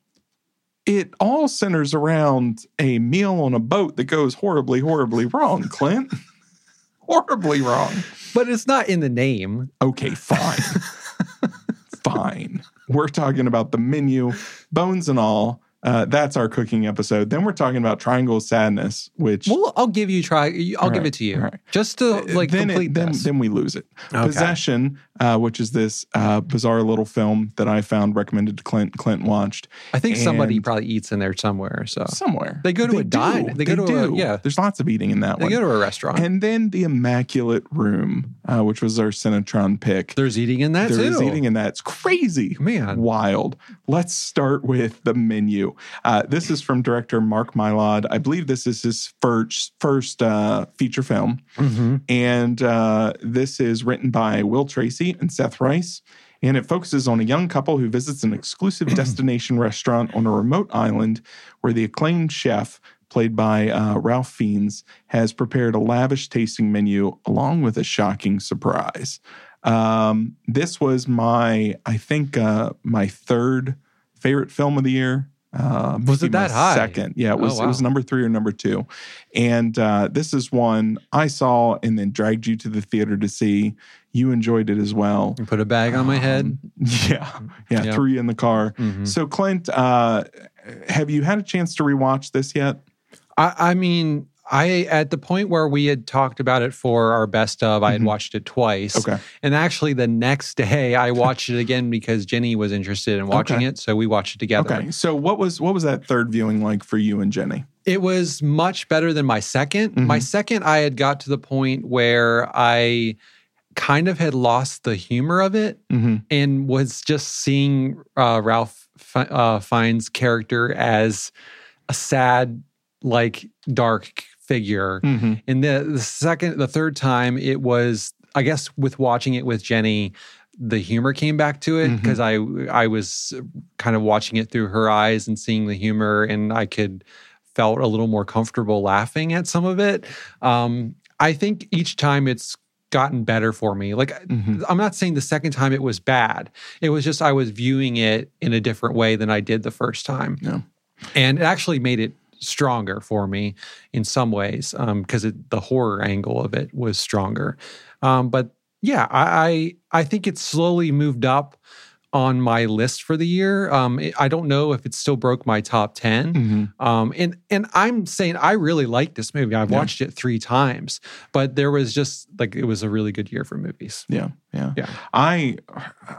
Speaker 1: It all centers around a meal on a boat that goes horribly, horribly wrong, Clint. horribly wrong.
Speaker 2: But it's not in the name.
Speaker 1: Okay, fine. fine. We're talking about the menu, bones and all. Uh, that's our cooking episode. Then we're talking about Triangle Sadness, which
Speaker 2: Well, I'll give you try. I'll give it to you
Speaker 1: right.
Speaker 2: just to like
Speaker 1: then,
Speaker 2: complete
Speaker 1: it, then, then we lose it.
Speaker 2: Okay.
Speaker 1: Possession, uh, which is this uh, bizarre little film that I found recommended to Clint. Clint watched
Speaker 2: I think somebody probably eats in there somewhere. So
Speaker 1: somewhere.
Speaker 2: They go to a
Speaker 1: do.
Speaker 2: dine. They go to a- yeah.
Speaker 1: There's lots of eating in that one.
Speaker 2: they
Speaker 1: one.
Speaker 2: go to a restaurant.
Speaker 1: and then the Immaculate Room, uh, which was our Cinetron pick.
Speaker 2: There's eating in that
Speaker 1: There
Speaker 2: too.
Speaker 1: is eating in that. It's crazy.
Speaker 2: Man.
Speaker 1: Wild. Let's start with the menu. Uh, this is from director Mark Mylod. I believe this is his first first uh, feature film.
Speaker 2: Mhm.
Speaker 1: And uh, this is written by Will Tracy and Seth Reiss. And it focuses on a young couple who visits an exclusive destination restaurant on a remote island where the acclaimed chef, played by uh, Ralph Fiennes, has prepared a lavish tasting menu along with a shocking surprise. Um, this was my, I think, uh, my third favorite film of the year. Uh,
Speaker 2: Was it that high?
Speaker 1: Second, yeah, it
Speaker 2: Oh,
Speaker 1: was. It was number three or number two, and uh, this is one I saw and then dragged you to the theater to see. You enjoyed it as well.
Speaker 2: You put a bag on my head.
Speaker 1: Um, yeah, yeah, threw you in the car.
Speaker 2: Mhm.
Speaker 1: So, Clint, uh, have you had a chance to rewatch this yet?
Speaker 2: I, I mean, I at the point where we had talked about it for our best of, I had
Speaker 1: Mhm.
Speaker 2: watched it twice.
Speaker 1: Okay,
Speaker 2: And actually, the next day, I watched it again because Jenny was interested in watching
Speaker 1: Okay.
Speaker 2: it, so we watched it together.
Speaker 1: okay. So, what was what was that third viewing like for you and Jenny?
Speaker 2: It was much better than my 2nd
Speaker 1: Mhm.
Speaker 2: My second, I had got to the point where I kind of had lost the humor of it
Speaker 1: Mm-hmm.
Speaker 2: and was just seeing uh, Ralph Fi- uh, Fiennes' character as a sad, like dark figure.
Speaker 1: Mm-hmm.
Speaker 2: And the, the second, the third time, it was, I guess, with watching it with Jenny, the humor came back to it because I I was kind of watching it through her eyes and seeing the humor, and I could felt a little more comfortable laughing at some of it. Um, I think each time it's gotten better for me. Like
Speaker 1: Mhm.
Speaker 2: I'm not saying the second time it was bad. It was just I was viewing it in a different way than I did the first time.
Speaker 1: Yeah.
Speaker 2: And it actually made it stronger for me in some ways because it the horror angle of it was stronger. Um, but yeah, I, I I think it's slowly moved up on my list for the year. Um, it- I don't know if it still broke my top 10
Speaker 1: Mm-hmm.
Speaker 2: um, and and I'm saying I really like this movie. I've
Speaker 1: Yeah.
Speaker 2: watched it three times, but there was just like it was a really good year for movies.
Speaker 1: Yeah, yeah,
Speaker 2: Yeah.
Speaker 1: I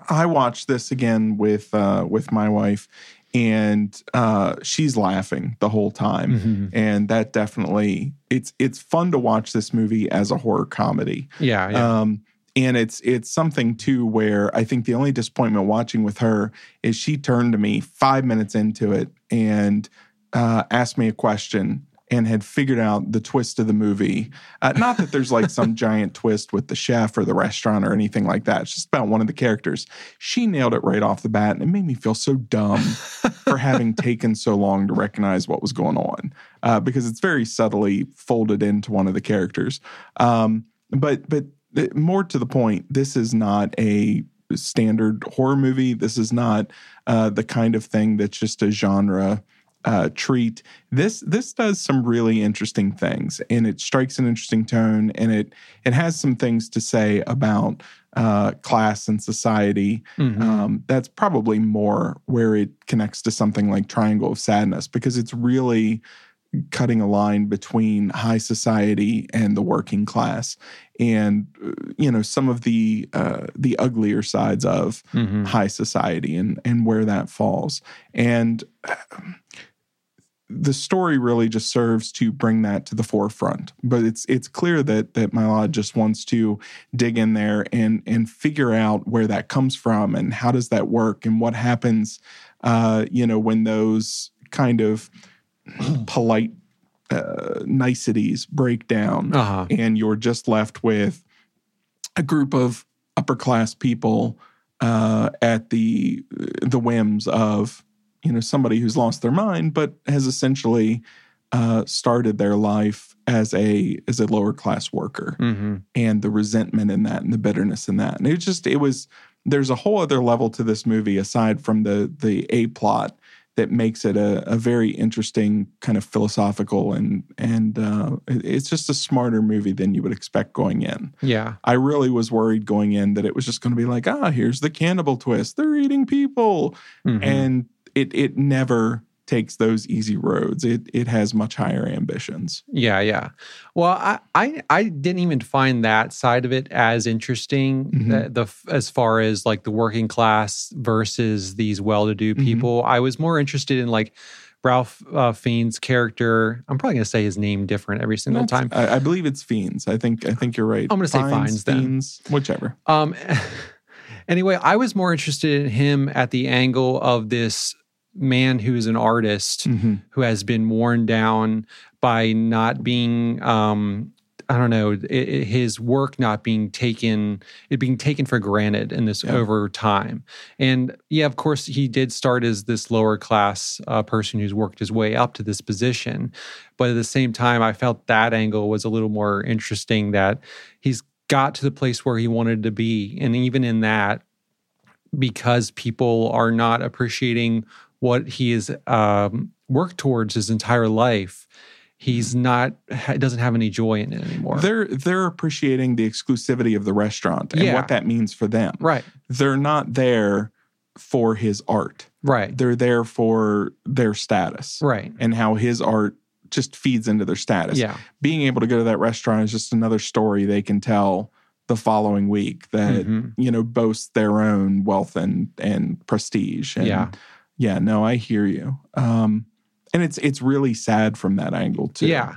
Speaker 1: I watched this again with uh, with my wife, and uh, she's laughing the whole time,
Speaker 2: Mhm.
Speaker 1: and that definitely it's it's fun to watch this movie as a horror comedy.
Speaker 2: Yeah, yeah.
Speaker 1: Um, and it's it's something too where I think the only disappointment watching with her is she turned to me five minutes into it and uh, asked me a question and had figured out the twist of the movie. Uh, not that there's like some giant twist with the chef or the restaurant or anything like that. It's just about one of the characters. She nailed it right off the bat, and it made me feel so dumb for having taken so long to recognize what was going on uh, because it's very subtly folded into one of the characters. Um, but but more to the point, this is not a standard horror movie. This is not uh, the kind of thing that's just a genre uh, treat. This this does some really interesting things, and it strikes an interesting tone, and it it has some things to say about uh, class and society.
Speaker 2: Mhm.
Speaker 1: Um, that's probably more where it connects to something like Triangle of Sadness because it's really cutting a line between high society and the working class, and uh, you know some of the uh, the uglier sides of
Speaker 2: Mhm.
Speaker 1: high society and and where that falls. And um, the story really just serves to bring that to the forefront. But it's it's clear that that Mylod just wants to dig in there and and figure out where that comes from and how does that work and what happens, uh, you know, when those kind of polite uh, niceties break down
Speaker 2: Uh-huh.
Speaker 1: and you're just left with a group of upper class people uh, at the the whims of you know somebody who's lost their mind but has essentially uh, started their life as a as a lower class worker
Speaker 2: hmm
Speaker 1: and the resentment in that and the bitterness in that and it just it was there's a whole other level to this movie aside from the the a plot that makes it a, a very interesting kind of philosophical and and uh, it's just a smarter movie than you would expect going in.
Speaker 2: Yeah.
Speaker 1: I really was worried going in that it was just going to be like, ah, here's the cannibal twist. They're eating people,
Speaker 2: Mhm.
Speaker 1: and it it never takes those easy roads. It it has much higher ambitions.
Speaker 2: Yeah, yeah. Well, I, I I didn't even find that side of it as interesting.
Speaker 1: Mhm.
Speaker 2: The, the as far as like the working class versus these well-to-do
Speaker 1: Mhm.
Speaker 2: people, I was more interested in like Ralph uh, Fiennes' character. I'm probably gonna say his name different every single
Speaker 1: That's-
Speaker 2: time.
Speaker 1: I, I believe it's fiends. I think I think you're right.
Speaker 2: I'm gonna say Fiennes then.
Speaker 1: fiends, whichever.
Speaker 2: Um, anyway, I was more interested in him at the angle of this man who's an artist
Speaker 1: Mhm.
Speaker 2: who has been worn down by not being um I don't know i i- his work not being taken it being taken for granted in this
Speaker 1: Yeah.
Speaker 2: over time and yeah of course he did start as this lower class uh, person who's worked his way up to this position but at the same time I felt that angle was a little more interesting that he's got to the place where he wanted to be and even in that because people are not appreciating what he has um, worked towards his entire life, he's not ha- doesn't have any joy in it anymore.
Speaker 1: They're they're appreciating the exclusivity of the restaurant and
Speaker 2: Yeah.
Speaker 1: what that means for them.
Speaker 2: right,
Speaker 1: They're not there for his art.
Speaker 2: right,
Speaker 1: They're there for their status
Speaker 2: right.
Speaker 1: and how his art just feeds into their status.
Speaker 2: Yeah,
Speaker 1: Being able to go to that restaurant is just another story they can tell the following week that
Speaker 2: Mhm.
Speaker 1: you know boasts their own wealth and and prestige. And
Speaker 2: Yeah.
Speaker 1: Yeah. No, I hear you. Um, and it's it's really sad from that angle too.
Speaker 2: yeah,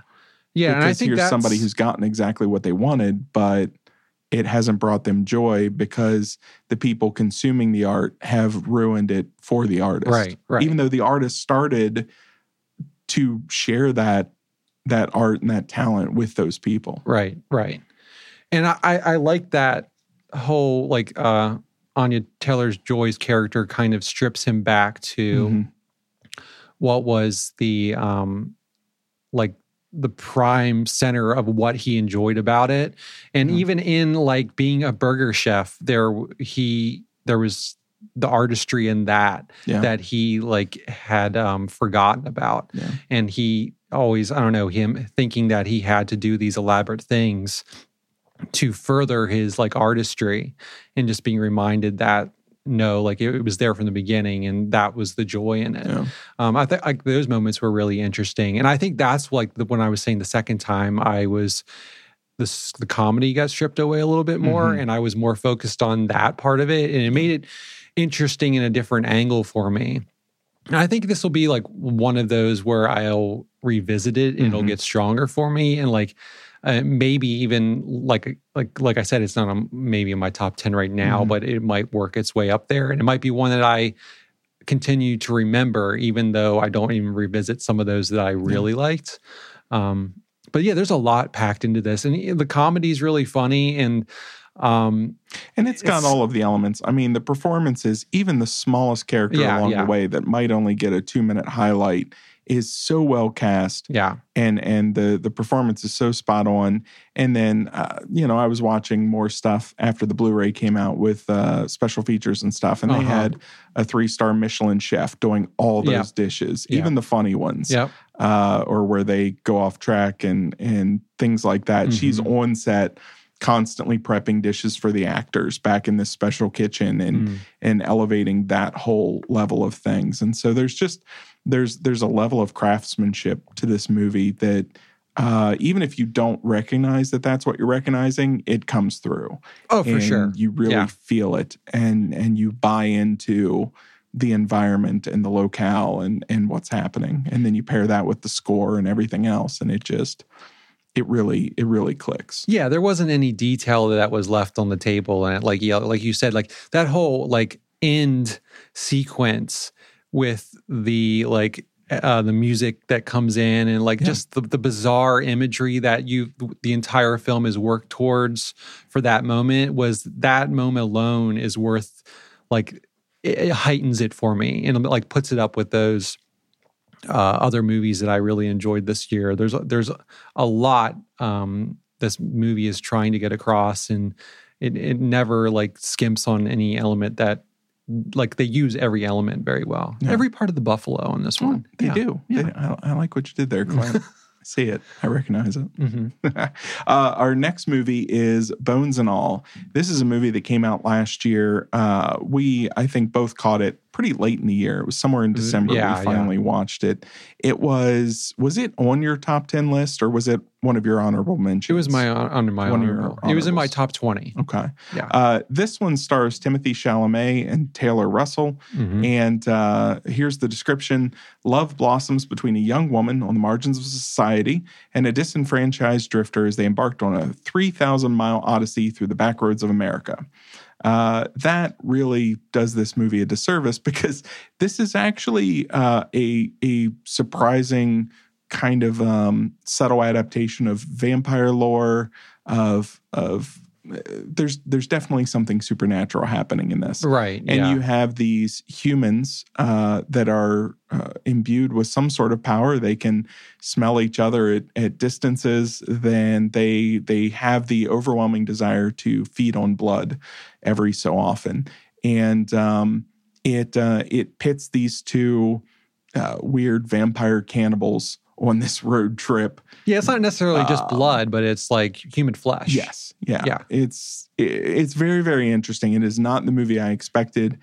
Speaker 2: yeah. And I
Speaker 1: because
Speaker 2: think
Speaker 1: here's
Speaker 2: that's
Speaker 1: somebody who's gotten exactly what they wanted, but it hasn't brought them joy because the people consuming the art have ruined it for the artist.
Speaker 2: Right, right.
Speaker 1: Even though the artist started to share that that art and that talent with those people.
Speaker 2: Right, right. And I, I, I like that whole like uh Anya Taylor's Joy's character kind of strips him back to
Speaker 1: Mhm.
Speaker 2: what was the um like the prime center of what he enjoyed about it. And
Speaker 1: Mhm.
Speaker 2: even in like being a burger chef, there he there was the artistry in that
Speaker 1: Yeah.
Speaker 2: that he like had um forgotten about
Speaker 1: Yeah.
Speaker 2: and he always i don't know him thinking that he had to do these elaborate things to further his like artistry and just being reminded that no like it, it was there from the beginning and that was the joy in it
Speaker 1: Yeah.
Speaker 2: um i think like those moments were really interesting and i think that's like the, when i was saying the second time i was this the comedy got stripped away a little bit more
Speaker 1: Mhm.
Speaker 2: and i was more focused on that part of it and it made it interesting in a different angle for me and I think this will be like one of those where I'll revisit it and it'll
Speaker 1: Mhm.
Speaker 2: get stronger for me and like uh, maybe even like like like I said it's not on maybe in my top 10 right now
Speaker 1: Mhm.
Speaker 2: but it might work its way up there and it might be one that I continue to remember even though I don't even revisit some of those that I really liked um but yeah there's a lot packed into this and the comedy is really funny and um
Speaker 1: And it's got
Speaker 2: It's-
Speaker 1: all of the elements. I mean, the performances, even the smallest character
Speaker 2: Yeah,
Speaker 1: along
Speaker 2: yeah.
Speaker 1: the way that might only get a two minute highlight is so well cast.
Speaker 2: yeah
Speaker 1: and and the the performance is so spot on. And then uh, you know I was watching more stuff after the Blu-ray came out with uh, special features and stuff, and they
Speaker 2: Uh-huh.
Speaker 1: had a three star Michelin chef doing all those
Speaker 2: Yeah.
Speaker 1: dishes,
Speaker 2: Yeah.
Speaker 1: even the funny ones,
Speaker 2: yep
Speaker 1: uh, or where they go off track and and things like that. She's
Speaker 2: Mm-hmm.
Speaker 1: on set. constantly prepping dishes for the actors back in this special kitchen and
Speaker 2: Mm.
Speaker 1: and elevating that whole level of things. And so there's just there's there's a level of craftsmanship to this movie that uh, even if you don't recognize that that's what you're recognizing, it comes through.
Speaker 2: Oh, for
Speaker 1: and
Speaker 2: sure.
Speaker 1: You really
Speaker 2: Yeah.
Speaker 1: feel it, and and you buy into the environment and the locale and and what's happening, and then you pair that with the score and everything else, and it just it really it really clicks.
Speaker 2: Yeah, there wasn't any detail that was left on the table, and like yeah, like you said, like that whole like end sequence with the like uh, the music that comes in and like
Speaker 1: Yeah.
Speaker 2: just the, the bizarre imagery that you the entire film is worked towards for that moment was that moment alone is worth like it, it heightens it for me and like puts it up with those uh, other movies that I really enjoyed this year. There's a- there's a lot um, this movie is trying to get across, and it it never like skimps on any element that like they use every element very well.
Speaker 1: Yeah.
Speaker 2: Every part of the buffalo in this one,
Speaker 1: They
Speaker 2: Yeah.
Speaker 1: do.
Speaker 2: Yeah.
Speaker 1: They- I, I like what you did there, Clint. I see it. I recognize it.
Speaker 2: Mhm.
Speaker 1: uh, our next movie is Bones and All. This is a movie that came out last year. Uh, we, I think, both caught it pretty late in the year. It was somewhere in December.
Speaker 2: yeah,
Speaker 1: we
Speaker 2: yeah.
Speaker 1: finally watched it. It was was it on your top ten list or was it one of your honorable mentions?
Speaker 2: It was my under my
Speaker 1: One
Speaker 2: honorable. It was in my top twenty.
Speaker 1: okay.
Speaker 2: Yeah.
Speaker 1: Uh, this one stars Timothée Chalamet and Taylor Russell.
Speaker 2: Mhm.
Speaker 1: And uh, here's the description Love blossoms between a young woman on the margins of society and a disenfranchised drifter as they embarked on a 3,000 mile odyssey through the back roads of America. Uh, that really does this movie a disservice because this is actually uh, a, a surprising kind of um, subtle adaptation of vampire lore of of there's there's definitely something supernatural happening in this
Speaker 2: Right.
Speaker 1: and
Speaker 2: yeah.
Speaker 1: you have these humans uh, that are uh, imbued with some sort of power. They can smell each other at, at distances. Then they they have the overwhelming desire to feed on blood every so often, and um, it uh, it pits these two uh, weird vampire cannibals on this road trip
Speaker 2: yeah, it's not necessarily just
Speaker 1: Um,
Speaker 2: blood, but it's like human flesh.
Speaker 1: Yes. Yeah.
Speaker 2: Yeah.
Speaker 1: It's it- it's very very interesting. It is not the movie I expected,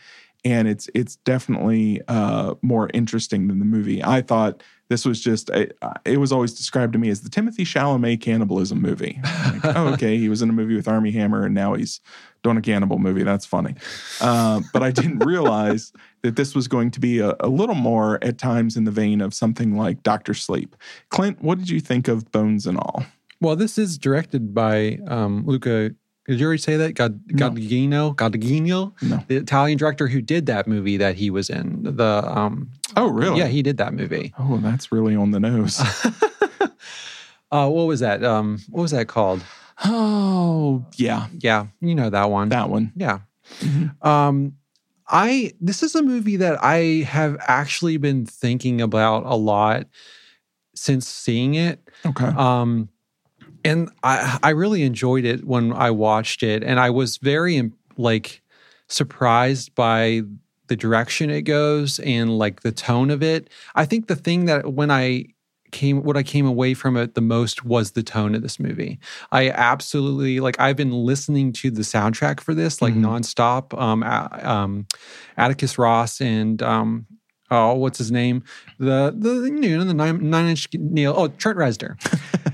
Speaker 1: and it's it's definitely uh, more interesting than the movie. I thought this was just it, it was always described to me as the Timothée Chalamet cannibalism movie. Like, oh, okay, he was in a movie with Armie Hammer, and now he's doing a cannibal movie. That's funny. Uh, but I didn't realize that this was going to be a, a little more at times in the vein of something like Doctor Sleep. Clint, what did you think of Bones and All?
Speaker 2: Well, this is directed by um, Luca. Did you already say that? God,
Speaker 1: No.
Speaker 2: Guadagnino, Guadagnino,
Speaker 1: No.
Speaker 2: the Italian director who did that movie that he was in. The um,
Speaker 1: Oh, really?
Speaker 2: yeah, he did that movie.
Speaker 1: Oh, that's really on the nose.
Speaker 2: uh, what was that? Um, what was that called?
Speaker 1: oh, yeah,
Speaker 2: Yeah, you know that one.
Speaker 1: that one.
Speaker 2: yeah.
Speaker 1: Mhm.
Speaker 2: Um, I this is a movie that I have actually been thinking about a lot since seeing it.
Speaker 1: Okay.
Speaker 2: Um, and I I really enjoyed it when I watched it, and I was very like surprised by the direction it goes and like the tone of it. I think the thing that when I came what I came away from it the most was the tone of this movie. I absolutely like I've been listening to the soundtrack for this like
Speaker 1: Mhm.
Speaker 2: nonstop. Um, um, Atticus Ross and um, oh, what's his name? The the you know the nine, nine inch nail. Oh, Trent Reznor.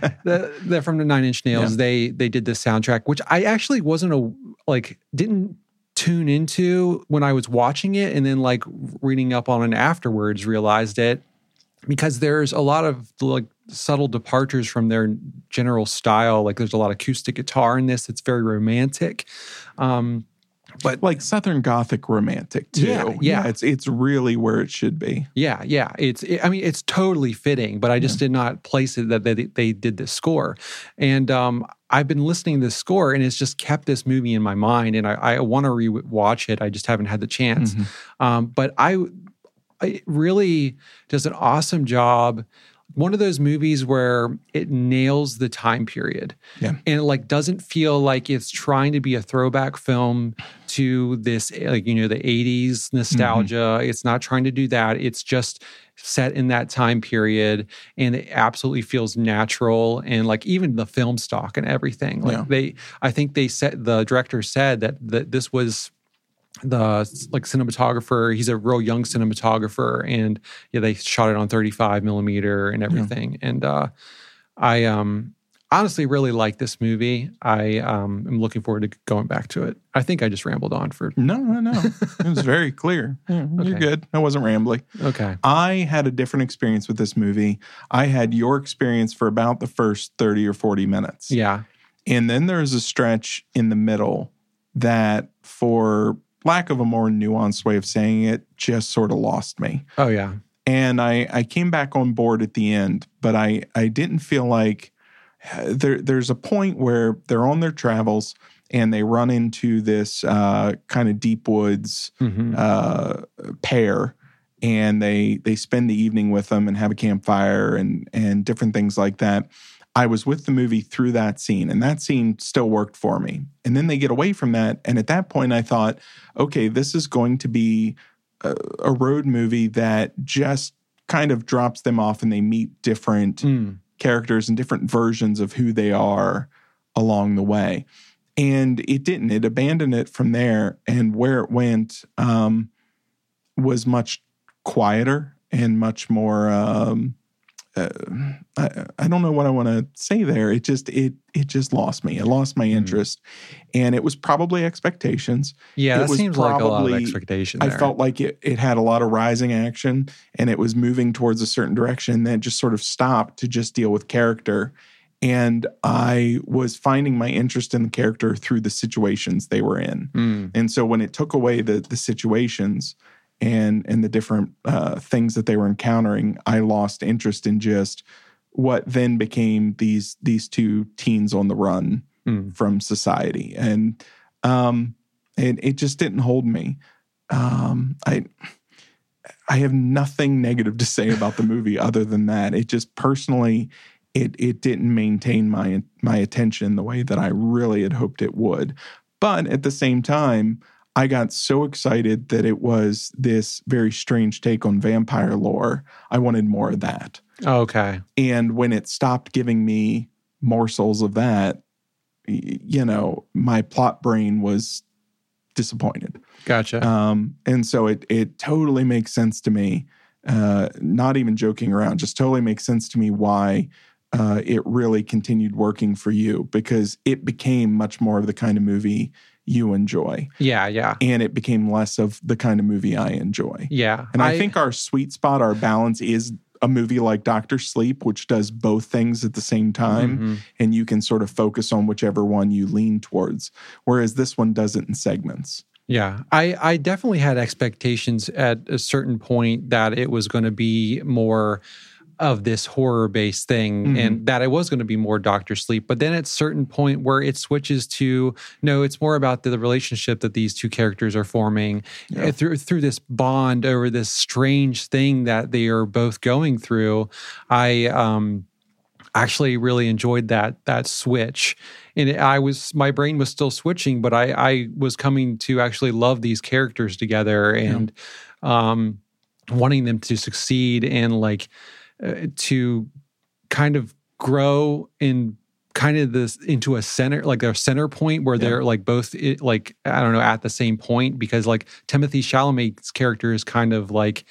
Speaker 2: the, the from the Nine Inch Nails.
Speaker 1: Yeah.
Speaker 2: They they did this soundtrack, which I actually wasn't a like didn't tune into when I was watching it, and then like reading up on it afterwards, realized it because there's a lot of like subtle departures from their general style. Like there's a lot of acoustic guitar in this. It's very romantic. Um, but
Speaker 1: like Southern Gothic romantic too.
Speaker 2: Yeah, yeah.
Speaker 1: It's it's really where it should be.
Speaker 2: Yeah, yeah. It's it, I mean it's totally fitting, but I just did not place it that they, they did this score. And um I've been listening to this score and it's just kept this movie in my mind and I, I want to rewatch it. I just haven't had the chance.
Speaker 1: Mhm.
Speaker 2: Um but I it really does an awesome job one of those movies where it nails the time period.
Speaker 1: Yeah.
Speaker 2: And it like doesn't feel like it's trying to be a throwback film to this like you know the 80s nostalgia. Mm-hmm. It's not trying to do that. It's just set in that time period and it absolutely feels natural and like even the film stock and everything. Like
Speaker 1: Yeah.
Speaker 2: they I think they said the director said that that this was the like cinematographer he's a real young cinematographer and yeah they shot it on 35 millimeter and everything and uh i um honestly really like this movie i um am looking forward to going back to it i think i just rambled on for
Speaker 1: No, no, no. it was very clear. Yeah, You're good. I wasn't rambling.
Speaker 2: okay
Speaker 1: I had a different experience with this movie. I had your experience for about the first 30 or 40 minutes.
Speaker 2: yeah
Speaker 1: And then there's a stretch in the middle that, for lack of a more nuanced way of saying it, just sort of lost me.
Speaker 2: oh yeah
Speaker 1: And I, I came back on board at the end, but I, I didn't feel like there, there's a point where they're on their travels and they run into this uh, kind of deep woods
Speaker 2: Mhm.
Speaker 1: uh, pair and they they spend the evening with them and have a campfire and and different things like that. I was with the movie through that scene and that scene still worked for me. And then they get away from that and at that point I thought, okay, this is going to be a, a road movie that just kind of drops them off and they meet different
Speaker 2: Mm.
Speaker 1: characters and different versions of who they are along the way. And it didn't. It abandoned it from there. And where it went um, was much quieter and much more. Um, uh, I, I don't know what I want to say there. It just it it just lost me. It lost my
Speaker 2: Mhm.
Speaker 1: interest, and it was probably expectations.
Speaker 2: yeah
Speaker 1: It
Speaker 2: that
Speaker 1: was
Speaker 2: seems like a lot of
Speaker 1: probably-
Speaker 2: expectation
Speaker 1: I felt like it, it had a lot of rising action and it was moving towards a certain direction. Then just sort of stopped to just deal with character. And I was finding my interest in the character through the situations they were in.
Speaker 2: Mm.
Speaker 1: And so when it took away the the situations and and the different uh, things that they were encountering, I lost interest in just what then became these these two teens on the run
Speaker 2: Mm.
Speaker 1: from society, and um, it it just didn't hold me. Um, I I have nothing negative to say about the movie other than that. It just personally. It, it didn't maintain my my attention the way that I really had hoped it would. But at the same time, I got so excited that it was this very strange take on vampire lore. I wanted more of that.
Speaker 2: okay
Speaker 1: And when it stopped giving me morsels of that, you know, my plot brain was disappointed.
Speaker 2: gotcha
Speaker 1: Um, and so it it totally makes sense to me. Uh, not even joking around, just totally makes sense to me why uh, it really continued working for you because it became much more of the kind of movie you enjoy,
Speaker 2: yeah yeah
Speaker 1: and it became less of the kind of movie I enjoy.
Speaker 2: yeah
Speaker 1: And I, think our sweet spot, our balance is a movie like Doctor Sleep, which does both things at the same time,
Speaker 2: Mhm.
Speaker 1: and you can sort of focus on whichever one you lean towards. Whereas this one does it in segments.
Speaker 2: Yeah, I, I definitely had expectations at a certain point that it was going to be more of this horror based thing
Speaker 1: Mhm.
Speaker 2: and that it was going to be more Doctor Sleep. But then at a certain point where it switches to no, it's more about the, the relationship that these two characters are forming
Speaker 1: Yeah.
Speaker 2: uh, through through this bond over this strange thing that they are both going through. I um actually really enjoyed that that switch and it, i was my brain was still switching but i i was coming to actually love these characters together and um wanting them to succeed and like uh, to kind of grow in kind of this into a center like their center point where
Speaker 1: Yeah.
Speaker 2: they're like both like i don't know at the same point because like timothée chalamet's character is kind of like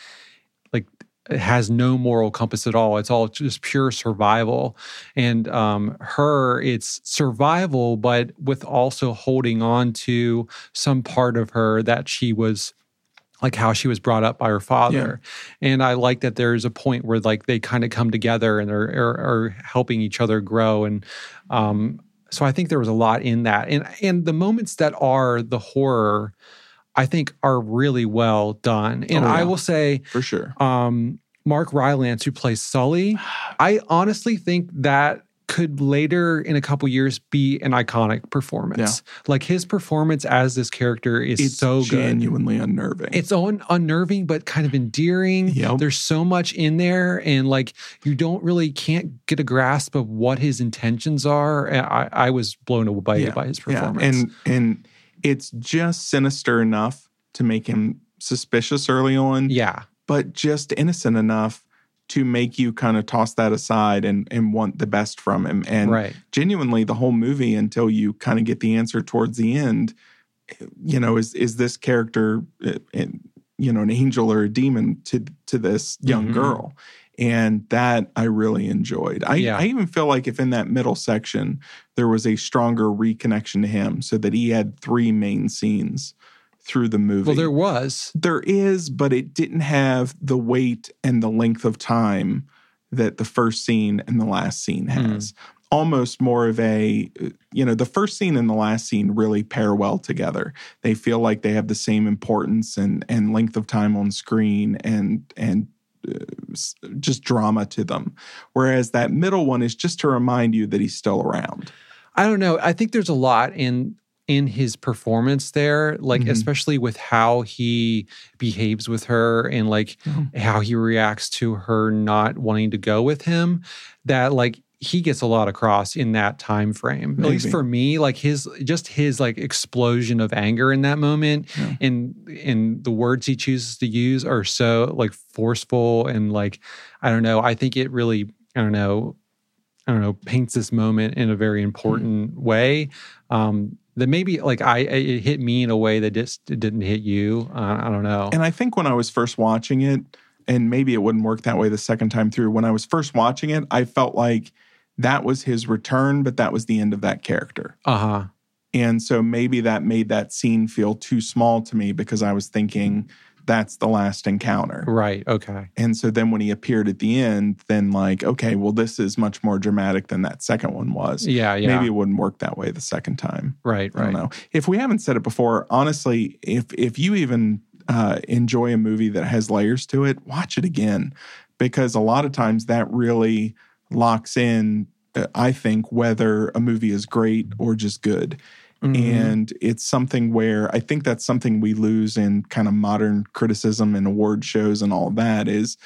Speaker 2: like has no moral compass at all it's all just pure survival and um her it's survival but with also holding on to some part of her that she was like how she was brought up by her father. And i like that there's a point where like they kind of come together and are, are, are helping each other grow. And um so i think there was a lot in that. And and the moments that are the horror i think are really well done. And
Speaker 1: Oh,
Speaker 2: i will say
Speaker 1: For sure.
Speaker 2: um, Mark Rylance, who plays Sully, I honestly think that could later in a couple years be an iconic performance. Yeah. Like his performance as this character is
Speaker 1: It's
Speaker 2: so good.
Speaker 1: genuinely unnerving.
Speaker 2: It's un- unnerving, but kind of endearing.
Speaker 1: Yep.
Speaker 2: There's so much in there, and like you don't really can't get a grasp of what his intentions are. I, I was blown away
Speaker 1: Yeah,
Speaker 2: by his performance.
Speaker 1: Yeah, and and it's just sinister enough to make him suspicious early on,
Speaker 2: yeah,
Speaker 1: but just innocent enough to make you kind of toss that aside and and want the best from him. And
Speaker 2: right.
Speaker 1: genuinely, the whole movie until you kind of get the answer towards the end, you know, is is this character, uh, you know, an angel or a demon to to this young
Speaker 2: Mhm.
Speaker 1: girl? And that I really enjoyed. I,
Speaker 2: Yeah.
Speaker 1: I even feel like if in that middle section there was a stronger reconnection to him, so that he had three main scenes through the movie.
Speaker 2: Well, there was.
Speaker 1: There is, but it didn't have the weight and the length of time that the first scene and the last scene
Speaker 2: Hmm.
Speaker 1: has. Almost more of a, you know, the first scene and the last scene really pair well together. They feel like they have the same importance and and length of time on screen and and uh, just drama to them. Whereas that middle one is just to remind you that he's still around.
Speaker 2: I don't know. I think there's a lot in in his performance there, like
Speaker 1: Mhm.
Speaker 2: especially with how he behaves with her and like
Speaker 1: Yeah.
Speaker 2: how he reacts to her not wanting to go with him. That like he gets a lot across in that time frame. At least for me, like his just his like explosion of anger in that moment
Speaker 1: Yeah.
Speaker 2: and and the words he chooses to use are so like forceful and like I don't know. I think it really I don't know I don't know, paints this moment in a very important way. Um, that maybe like I, it hit me in a way that just didn't hit you. Uh, I don't know.
Speaker 1: And I think when I was first watching it, and maybe it wouldn't work that way the second time through, when I was first watching it, I felt like that was his return, but that was the end of that character.
Speaker 2: Uh huh.
Speaker 1: And so maybe that made that scene feel too small to me because I was thinking that's the last encounter.
Speaker 2: Right. Okay.
Speaker 1: And so then when he appeared at the end, then like, okay, well, this is much more dramatic than that second one was.
Speaker 2: Yeah. Yeah.
Speaker 1: Maybe it wouldn't work that way the second time.
Speaker 2: right. Right.
Speaker 1: I don't know. If we haven't said it before, honestly, if if you even uh, enjoy a movie that has layers to it, watch it again because a lot of times that really locks in. uh, I think whether a movie is great or just good.
Speaker 2: Mhm.
Speaker 1: And it's something where I think that's something we lose in kind of modern criticism and award shows and all that is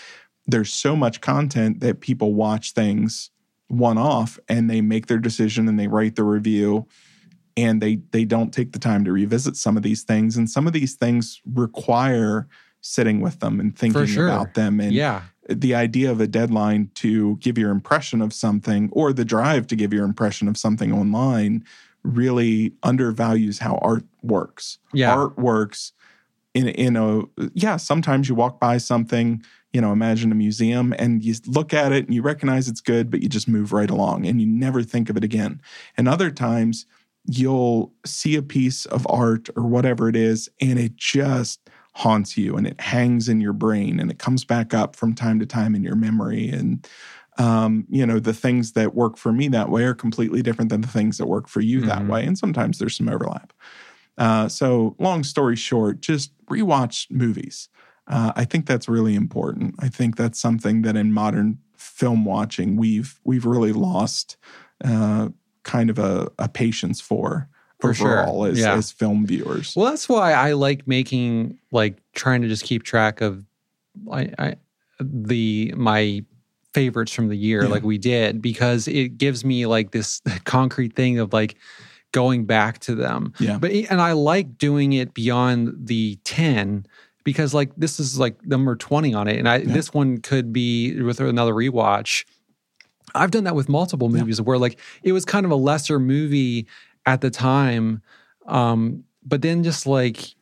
Speaker 1: there's so much content that people watch things one off and they make their decision and they write the review and they they don't take the time to revisit some of these things and some of these things require sitting with them and thinking
Speaker 2: sure.
Speaker 1: about them and
Speaker 2: yeah.
Speaker 1: the idea of a deadline to give your impression of something or the drive to give your impression of something online really undervalues how art works.
Speaker 2: Yeah.
Speaker 1: Art works in in a yeah, sometimes you walk by something, you know, imagine a museum and you look at it and you recognize it's good but you just move right along and you never think of it again. And other times you'll see a piece of art or whatever it is and it just haunts you and it hangs in your brain and it comes back up from time to time in your memory and um, you know the things that work for me that way are completely different than the things that work for you that
Speaker 2: Mhm.
Speaker 1: way and sometimes there's some overlap uh, so long story short just rewatch movies uh, i think that's really important i think that's something that in modern film watching we've we've really lost uh, kind of a, a patience for
Speaker 2: For sure.
Speaker 1: overall as,
Speaker 2: Yeah.
Speaker 1: as film viewers
Speaker 2: Well, that's why I like making like trying to just keep track of I, I the my favorites from the year
Speaker 1: Yeah.
Speaker 2: like we did because it gives me like this concrete thing of like going back to them.
Speaker 1: Yeah.
Speaker 2: But and I like doing it beyond the 10 because like this is like number 20 on it and I
Speaker 1: Yeah.
Speaker 2: this one could be with another rewatch. I've done that with multiple
Speaker 1: Yeah.
Speaker 2: movies where like it was kind of a lesser movie at the time um but then just like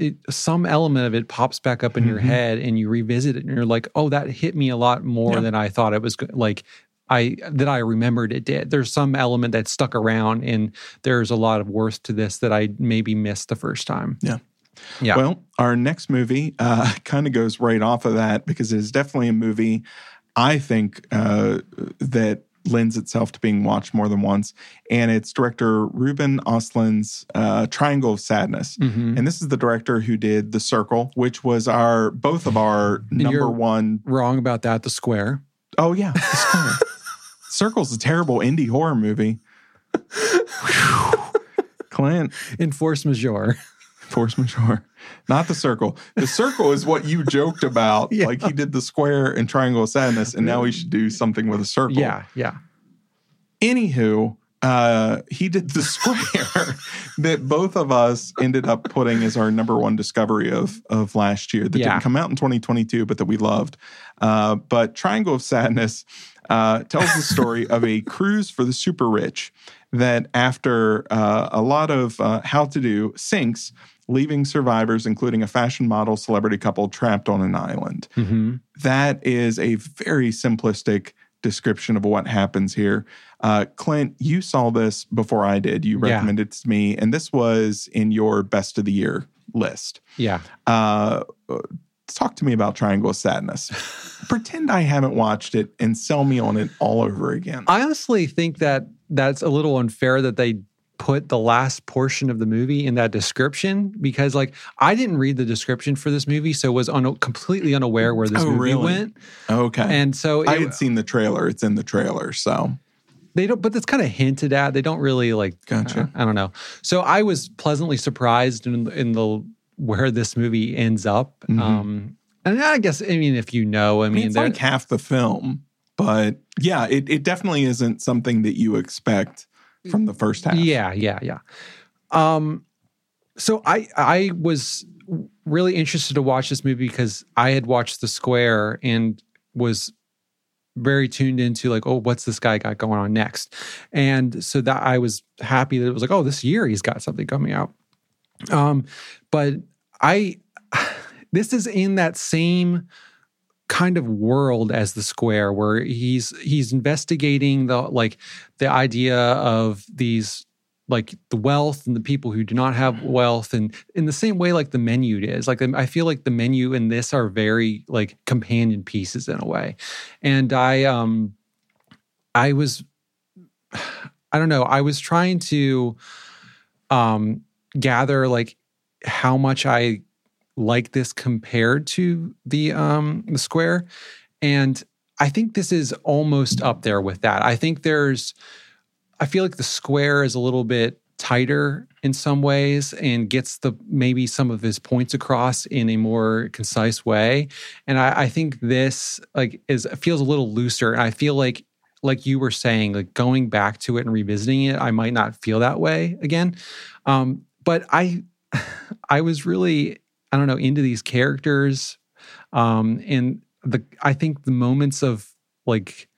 Speaker 2: it, some element of it pops back up in your
Speaker 1: Mhm.
Speaker 2: head and you revisit it and you're like oh that hit me a lot more
Speaker 1: Yeah.
Speaker 2: than i thought it was go- like i that i remembered it did there's some element that stuck around and there's a lot of worth to this that i maybe missed the first time
Speaker 1: Yeah.
Speaker 2: yeah
Speaker 1: Well, our next movie uh, kind of goes right off of that because it is definitely a movie I think uh, that lends itself to being watched more than once. And it's director Ruben Ostlund's uh, Triangle of Sadness.
Speaker 2: Mhm.
Speaker 1: And this is the director who did The Circle, which was our both of our number one
Speaker 2: wrong about that the square
Speaker 1: Oh yeah, The Square. Circle's a terrible indie horror movie. Clint,
Speaker 2: In force majeure.
Speaker 1: Force majeure. Not the circle. The circle is what you joked about.
Speaker 2: Yeah.
Speaker 1: Like he did the square and triangle of sadness, and now he should do something with a circle.
Speaker 2: Yeah, yeah.
Speaker 1: Anywho, uh, he did the square that both of us ended up putting as our number one discovery of of last year that
Speaker 2: Yeah.
Speaker 1: didn't come out in 2022, but that we loved. Uh, but Triangle of Sadness uh, tells the story of a cruise for the super rich that after uh, a lot of uh, how to do sinks, leaving survivors, including a fashion model celebrity couple, trapped on an island
Speaker 2: hmm
Speaker 1: that is a very simplistic description of what happens here. Uh, Clint, you saw this before I did. You
Speaker 2: Yeah.
Speaker 1: recommended it to me, and this was in your best of the year list.
Speaker 2: Yeah.
Speaker 1: Uh, talk to me about Triangle of Sadness. Pretend I haven't watched it and sell me on it all over again.
Speaker 2: I honestly think that that's a little unfair that they put the last portion of the movie in that description because like I didn't read the description for this movie so was un- completely unaware where this
Speaker 1: Oh,
Speaker 2: movie
Speaker 1: really?
Speaker 2: went
Speaker 1: okay.
Speaker 2: and so
Speaker 1: I had seen the trailer. It's in the trailer. So,
Speaker 2: they don't but it's kind of hinted at they don't really like
Speaker 1: Gotcha.
Speaker 2: uh, I don't know so I was pleasantly surprised in, in the where this movie ends up
Speaker 1: Mhm.
Speaker 2: um and I guess I mean if you know I
Speaker 1: I
Speaker 2: mean,
Speaker 1: mean, it's like half the film, but yeah, it, it definitely isn't something that you expect from the first half.
Speaker 2: Yeah, yeah, yeah. Um, so I I was really interested to watch this movie because I had watched The Square and was very tuned into like, oh, what's this guy got going on next? And so that I was happy that it was like, oh, this year he's got something coming out. Um, but I this is in that same kind of world as the square where he's he's investigating the like the idea of these like the wealth and the people who do not have wealth and in the same way like the menu is. Like i feel like the menu and this are very like companion pieces in a way. And i um i was i don't know i was trying to um gather like how much i like this compared to the um the square. And i think this is almost up there with that. I think there's i feel like the square is a little bit tighter in some ways and gets the maybe some of his points across in a more concise way. And i, I think this like is feels a little looser. And i feel like like you were saying like going back to it and revisiting it i might not feel that way again. Um but i i was really I don't know, into these characters. Um, and the I think the moments of like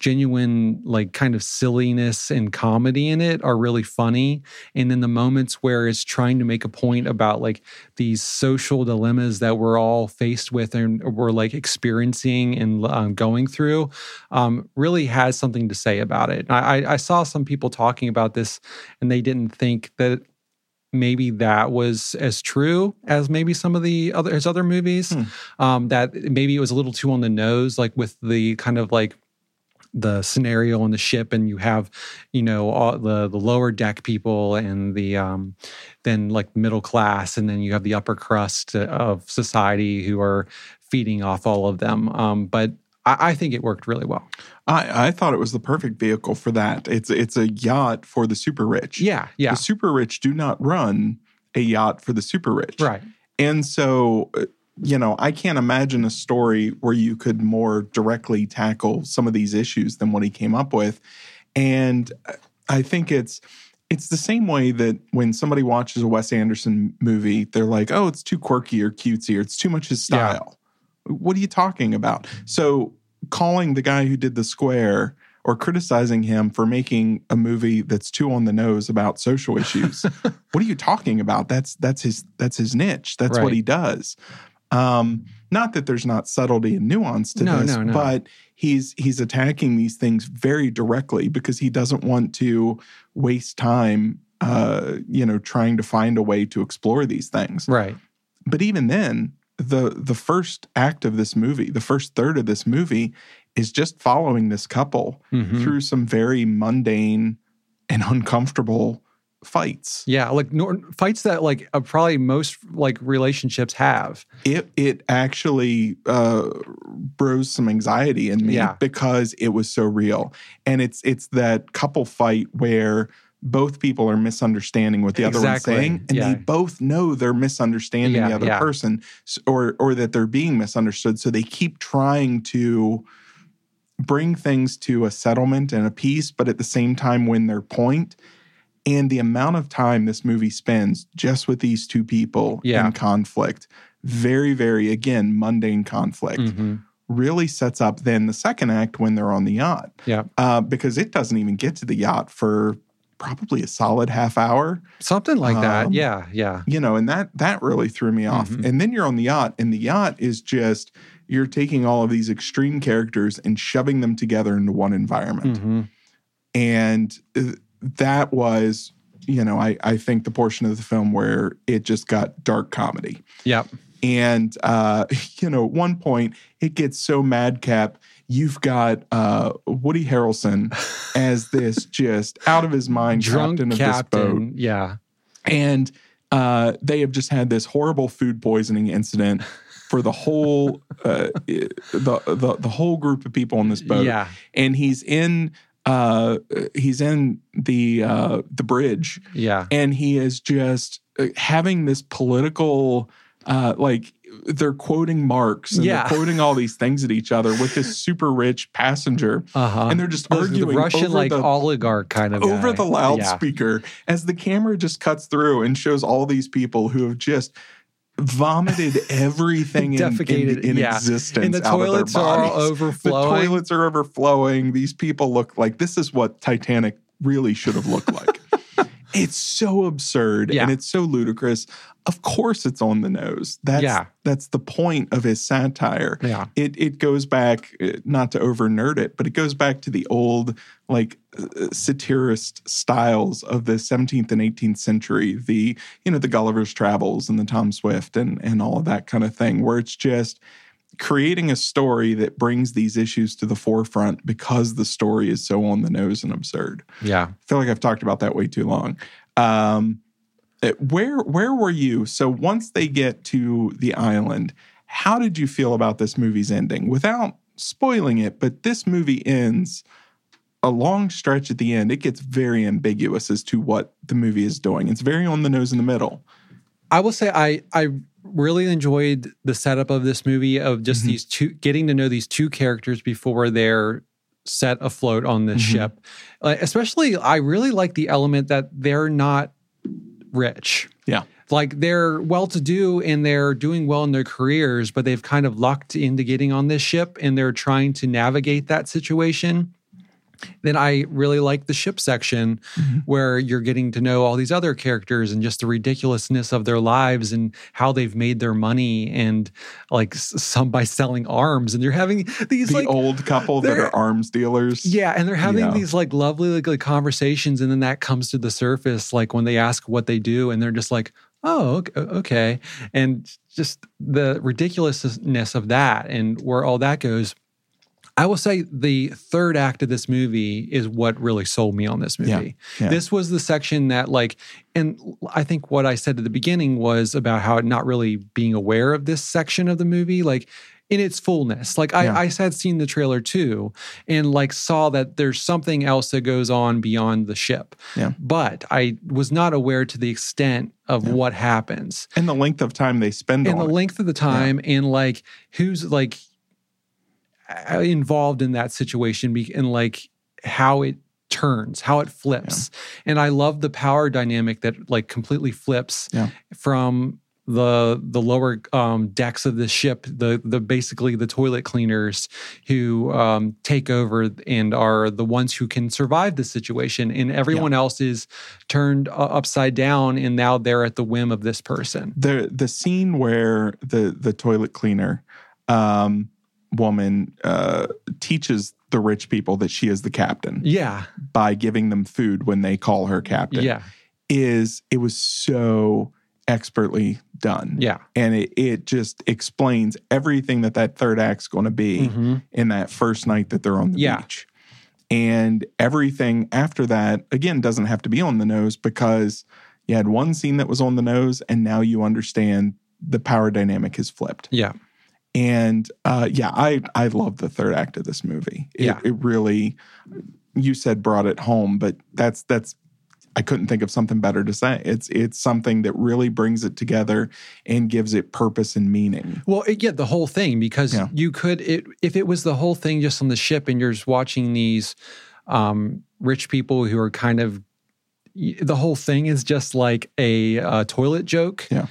Speaker 2: genuine, like kind of silliness and comedy in it are really funny. And then the moments where it's trying to make a point about like these social dilemmas that we're all faced with and we're like experiencing and um, going through um, really has something to say about it. I, I- I saw some people talking about this and they didn't think that maybe that was as true as maybe some of the other his other movies.
Speaker 1: Hmm.
Speaker 2: Um, that maybe it was a little too on the nose, like with the kind of like the scenario on the ship, and you have you know all the the lower deck people and the um, then like middle class, and then you have the upper crust of society who are feeding off all of them. Um, but I, I think it worked really well.
Speaker 1: I, I thought it was the perfect vehicle for that. It's it's a yacht for the super rich.
Speaker 2: Yeah, yeah,
Speaker 1: The super rich do not run a yacht for the super rich.
Speaker 2: right.
Speaker 1: And so, uh, you know, I can't imagine a story where you could more directly tackle some of these issues than what he came up with. And uh, I think it's it's the same way that when somebody watches a Wes Anderson movie, they're like, "Oh, it's too quirky or cutesy or it's too much his style." What are you talking about? So, calling the guy who did The Square or criticizing him for making a movie that's too on the nose about social issues. what are you talking about? That's that's his that's his niche. That's what he does. Um, not that there's not subtlety and nuance to
Speaker 2: No,
Speaker 1: this,
Speaker 2: no, no.
Speaker 1: but he's he's attacking these things very directly because he doesn't want to waste time uh, you know, trying to find a way to explore these things.
Speaker 2: Right.
Speaker 1: But even then, the the first act of this movie, the first third of this movie is just following this couple
Speaker 2: Mhm.
Speaker 1: through some very mundane and uncomfortable fights.
Speaker 2: Yeah, like nor- fights that like uh, probably most like relationships have.
Speaker 1: It it actually uh, rose some anxiety in me
Speaker 2: Yeah.
Speaker 1: because it was so real, and it's it's that couple fight where both people are misunderstanding what the other one's saying, and
Speaker 2: Yeah.
Speaker 1: they both know they're misunderstanding
Speaker 2: Yeah,
Speaker 1: the other
Speaker 2: yeah.
Speaker 1: person, or or that they're being misunderstood. So they keep trying to bring things to a settlement and a peace, but at the same time win their point. And the amount of time this movie spends just with these two people in conflict, very, very, again, mundane conflict,
Speaker 2: Mhm.
Speaker 1: really sets up then the second act when they're on the yacht.
Speaker 2: Yeah,
Speaker 1: Uh, because it doesn't even get to the yacht for probably a solid half hour.
Speaker 2: Something like that.
Speaker 1: Um,
Speaker 2: Yeah, yeah,
Speaker 1: you know and that that really threw me off.
Speaker 2: Mhm.
Speaker 1: and then you're on the yacht and the yacht is just you're taking all of these extreme characters and shoving them together into one environment.
Speaker 2: Hmm
Speaker 1: and uh, that was you know I, I think the portion of the film where it just got dark comedy.
Speaker 2: Yep,
Speaker 1: and uh, you know at one point it gets so madcap you've got uh, woody harrelson as this just out of his mind
Speaker 2: drunk
Speaker 1: captain of this boat.
Speaker 2: Yeah,
Speaker 1: and uh, they have just had this horrible food poisoning incident for the whole uh, the, the the whole group of people on this boat.
Speaker 2: yeah,
Speaker 1: and he's in uh, he's in the uh, the bridge,
Speaker 2: yeah,
Speaker 1: and he is just uh, having this political uh, like they're quoting Marx and
Speaker 2: Yeah.
Speaker 1: they're quoting all these things at each other with this super rich passenger,
Speaker 2: uh huh.
Speaker 1: and they're just
Speaker 2: the,
Speaker 1: arguing
Speaker 2: the Russian
Speaker 1: over
Speaker 2: like
Speaker 1: the
Speaker 2: oligarch kind of
Speaker 1: over
Speaker 2: guy.
Speaker 1: the
Speaker 2: Yeah.
Speaker 1: loudspeaker as the camera just cuts through and shows all these people who have just vomited everything in, in, in
Speaker 2: yeah.
Speaker 1: existence
Speaker 2: and the
Speaker 1: out of their
Speaker 2: toilets are all overflowing.
Speaker 1: The toilets are overflowing. These people look like this is what Titanic really should have looked like. It's so absurd
Speaker 2: Yeah.
Speaker 1: and it's so ludicrous. Of course, it's on the nose. That's
Speaker 2: Yeah.
Speaker 1: that's the point of his satire
Speaker 2: yeah,
Speaker 1: it it goes back uh, not to over nerd it, but it goes back to the old like uh, satirist styles of the 17th and 18th century, the you know the Gulliver's Travels and the Tom Swift and and all of that kind of thing, where it's just creating a story that brings these issues to the forefront because the story is so on the nose and absurd.
Speaker 2: yeah.
Speaker 1: I feel like I've talked about that way too long. Um, uh, where where were you? So once they get to the island, how did you feel about this movie's ending? Without spoiling it, but this movie ends a long stretch at the end. It gets very ambiguous as to what the movie is doing. It's very on the nose in the middle.
Speaker 2: I will say I I really enjoyed the setup of this movie of just
Speaker 1: Mhm.
Speaker 2: these two getting to know these two characters before they're set afloat on this
Speaker 1: Mhm.
Speaker 2: ship. Like, especially I really like the element that they're not rich.
Speaker 1: Yeah.
Speaker 2: Like they're well to do and they're doing well in their careers, but they've kind of lucked into getting on this ship and they're trying to navigate that situation. Then I really like the ship section
Speaker 1: Mhm.
Speaker 2: where you're getting to know all these other characters and just the ridiculousness of their lives and how they've made their money and like some by selling arms and you're having these
Speaker 1: The
Speaker 2: like
Speaker 1: old couple that
Speaker 2: they're-
Speaker 1: arms dealers.
Speaker 2: yeah and they're having
Speaker 1: Yeah.
Speaker 2: these like lovely like, like, conversations and then that comes to the surface like when they ask what they do and they're just like oh ok- okay and just the ridiculousness of that and where all that goes I will say the third act of this movie is what really sold me on this movie.
Speaker 1: yeah.
Speaker 2: This was the section that, like, and I think what I said at the beginning was about how not really being aware of this section of the movie, like in its fullness. Like, I,
Speaker 1: Yeah.
Speaker 2: I had seen the trailer too, and like saw that there's something else that goes on beyond the ship.
Speaker 1: Yeah.
Speaker 2: But I was not aware to the extent of
Speaker 1: Yeah.
Speaker 2: what happens
Speaker 1: And the length of time they spend
Speaker 2: and the
Speaker 1: it.
Speaker 2: length of the time and like who's like involved in that situation and like how it turns how it flips. And i love the power dynamic that like completely flips
Speaker 1: Yeah.
Speaker 2: from the the lower um, decks of the ship the the basically the toilet cleaners who um, take over and are the ones who can survive the situation and everyone else is turned uh, upside down and now they're at the whim of this person.
Speaker 1: The the scene where the the toilet cleaner um, woman uh, teaches the rich people that she is the captain
Speaker 2: yeah
Speaker 1: by giving them food when they call her captain
Speaker 2: yeah
Speaker 1: is it was so expertly done
Speaker 2: Yeah.
Speaker 1: and it, it just explains everything that that third act's going to be
Speaker 2: Mhm.
Speaker 1: in that first night that they're on the
Speaker 2: Yeah.
Speaker 1: beach And everything after that, again, doesn't have to be on the nose because you had one scene that was on the nose, and now you understand the power dynamic has flipped.
Speaker 2: Yeah.
Speaker 1: And uh, yeah, I I love the third act of this movie. It,
Speaker 2: Yeah.
Speaker 1: it really, you said brought it home, but that's that's I couldn't think of something better to say. It's it's something that really brings it together and gives it purpose and meaning.
Speaker 2: Well, it, yeah, the whole thing because
Speaker 1: Yeah.
Speaker 2: you could it if it was the whole thing just on the ship and you're just watching these um, rich people who are kind of the whole thing is just like a uh, toilet joke.
Speaker 1: Yeah.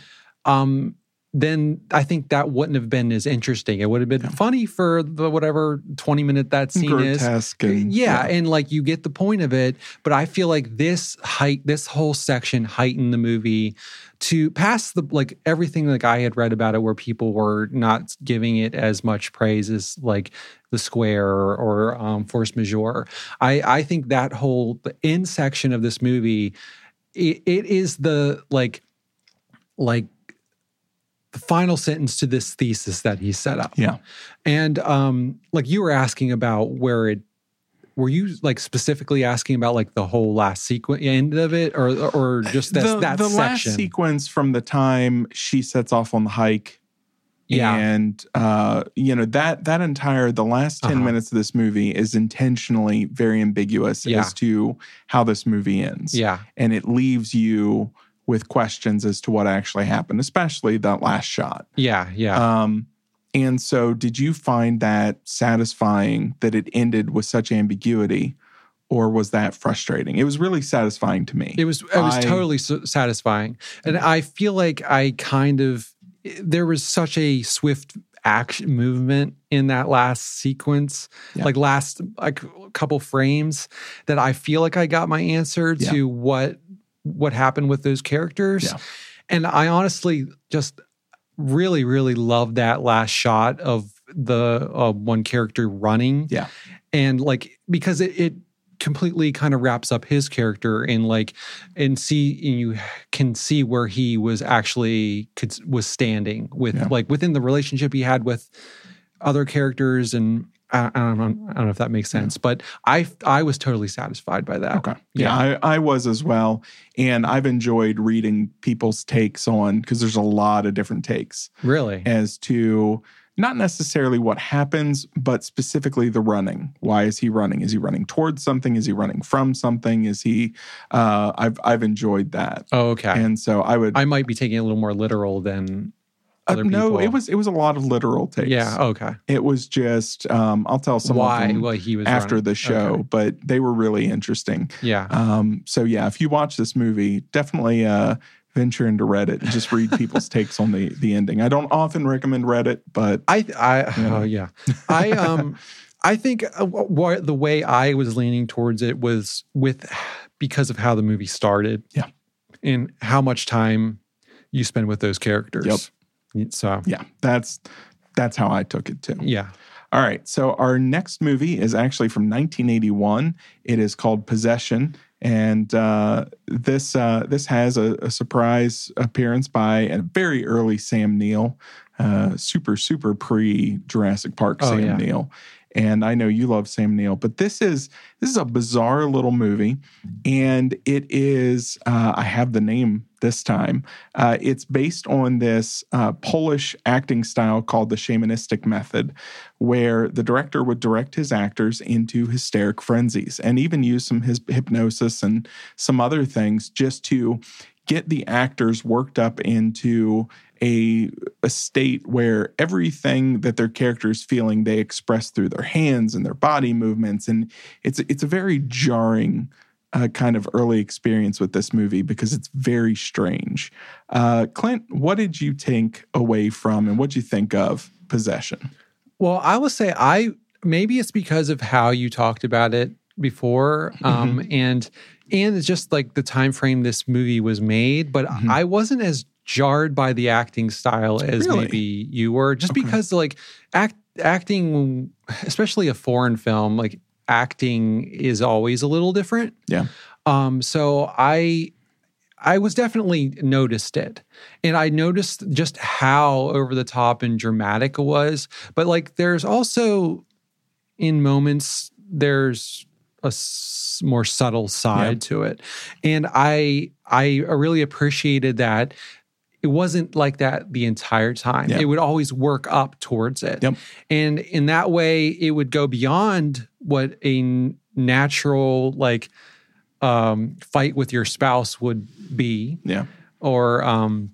Speaker 2: Um, then I think that wouldn't have been as interesting. It would have been
Speaker 1: Yeah.
Speaker 2: funny for the whatever twenty minute that scene is.
Speaker 1: Grotesque and
Speaker 2: yeah, and like you get the point of it, but I feel like this height, this whole section heightened the movie to past the like everything like I had read about it, where people were not giving it as much praise as like the square or, or um, force majeure. I I think that whole the end section of this movie, it, it is the like like the final sentence to this thesis that he set up.
Speaker 1: Yeah.
Speaker 2: And um, like you were asking about where it were you like specifically asking about like the whole last sequence end of it or or just that
Speaker 1: the,
Speaker 2: that
Speaker 1: the last sequence from the time she sets off on the hike
Speaker 2: yeah.
Speaker 1: and uh you know that that entire the last 10
Speaker 2: Uh-huh.
Speaker 1: minutes of this movie is intentionally very ambiguous
Speaker 2: Yeah.
Speaker 1: as to how this movie ends
Speaker 2: yeah.
Speaker 1: and it leaves you with questions as to what actually happened especially that last shot
Speaker 2: Yeah. Yeah.
Speaker 1: um and so did you find that satisfying that it ended with such ambiguity or was that frustrating it was really satisfying to me
Speaker 2: It was it was
Speaker 1: I-
Speaker 2: totally satisfying, and I feel like I kind of there was such a swift action movement in that last sequence,
Speaker 1: Yeah.
Speaker 2: like last like couple frames, that I feel like I got my answer
Speaker 1: Yeah.
Speaker 2: to what what happened with those characters,
Speaker 1: Yeah.
Speaker 2: and I honestly just really really loved that last shot of the uh, one character running,
Speaker 1: Yeah.
Speaker 2: and like because it. it completely kind of wraps up his character and like and see and you can see where he was actually could, was standing with
Speaker 1: Yeah.
Speaker 2: like within the relationship he had with other characters and I, I, don't, know, I don't know if that makes sense but I I was totally satisfied by that
Speaker 1: Okay. Yeah, I, I was as well. And I've enjoyed reading people's takes on because there's a lot of different takes
Speaker 2: really
Speaker 1: as to not necessarily what happens, but specifically the running. Why is he running? Is he running towards something? Is he running from something? Is he uh I've I've enjoyed that.
Speaker 2: oh, okay
Speaker 1: And so I would
Speaker 2: I might be taking it a little more literal than
Speaker 1: uh,
Speaker 2: other
Speaker 1: no,
Speaker 2: people.
Speaker 1: it was it was a lot of literal takes.
Speaker 2: yeah okay
Speaker 1: It was just um I'll tell some
Speaker 2: why
Speaker 1: of them
Speaker 2: well he was
Speaker 1: after
Speaker 2: running.
Speaker 1: the show,
Speaker 2: Okay.
Speaker 1: but they were really interesting.
Speaker 2: yeah
Speaker 1: Um, so yeah, if you watch this movie, definitely uh, venture into Reddit and just read people's takes on the the ending. I don't often recommend Reddit, but
Speaker 2: I I
Speaker 1: Yeah.
Speaker 2: oh yeah. I um I think uh, the way I was leaning towards it was with because of how the movie started.
Speaker 1: Yeah.
Speaker 2: And how much time you spend with those characters. Yep. So
Speaker 1: yeah, that's that's how I took it too.
Speaker 2: yeah.
Speaker 1: All right, so our next movie is actually from 1981. It is called Possession, and uh, this uh, this has a, a surprise appearance by a very early Sam Neill, uh, super super pre Jurassic Park
Speaker 2: Oh,
Speaker 1: Sam
Speaker 2: yeah.
Speaker 1: Neill. And I know you love Sam Neill, but this is this is a bizarre little movie, and it is uh, I have the name this time. Uh, it's based on this uh, Polish acting style called the shamanistic method, where the director would direct his actors into hysteric frenzies and even use some his hypnosis and some other things just to get the actors worked up into a, a state where everything that their character is feeling they express through their hands and their body movements and it's it's a very jarring uh, kind of early experience with this movie because it's very strange. Uh, Clint, what did you take away from and what did you think of Possession?
Speaker 2: Well, I will say I maybe it's because of how you talked about it before, um,
Speaker 1: Mm-hmm.
Speaker 2: and and it's just like the time frame this movie was made. But
Speaker 1: Mhm.
Speaker 2: I wasn't as jarred by the acting style as
Speaker 1: Really?
Speaker 2: maybe you were, just
Speaker 1: Okay.
Speaker 2: because like act acting, especially a foreign film, like acting is always a little different.
Speaker 1: Yeah.
Speaker 2: Um. So I. I was definitely noticed it. And I noticed just how over the top and dramatic it was. But like there's also in moments there's a s- more subtle side to it. And I I really appreciated that it wasn't like that the entire time.
Speaker 1: Yeah.
Speaker 2: It would always work up towards it.
Speaker 1: Yep.
Speaker 2: And in that way it would go beyond what a natural like um fight with your spouse would be
Speaker 1: Yeah.
Speaker 2: or um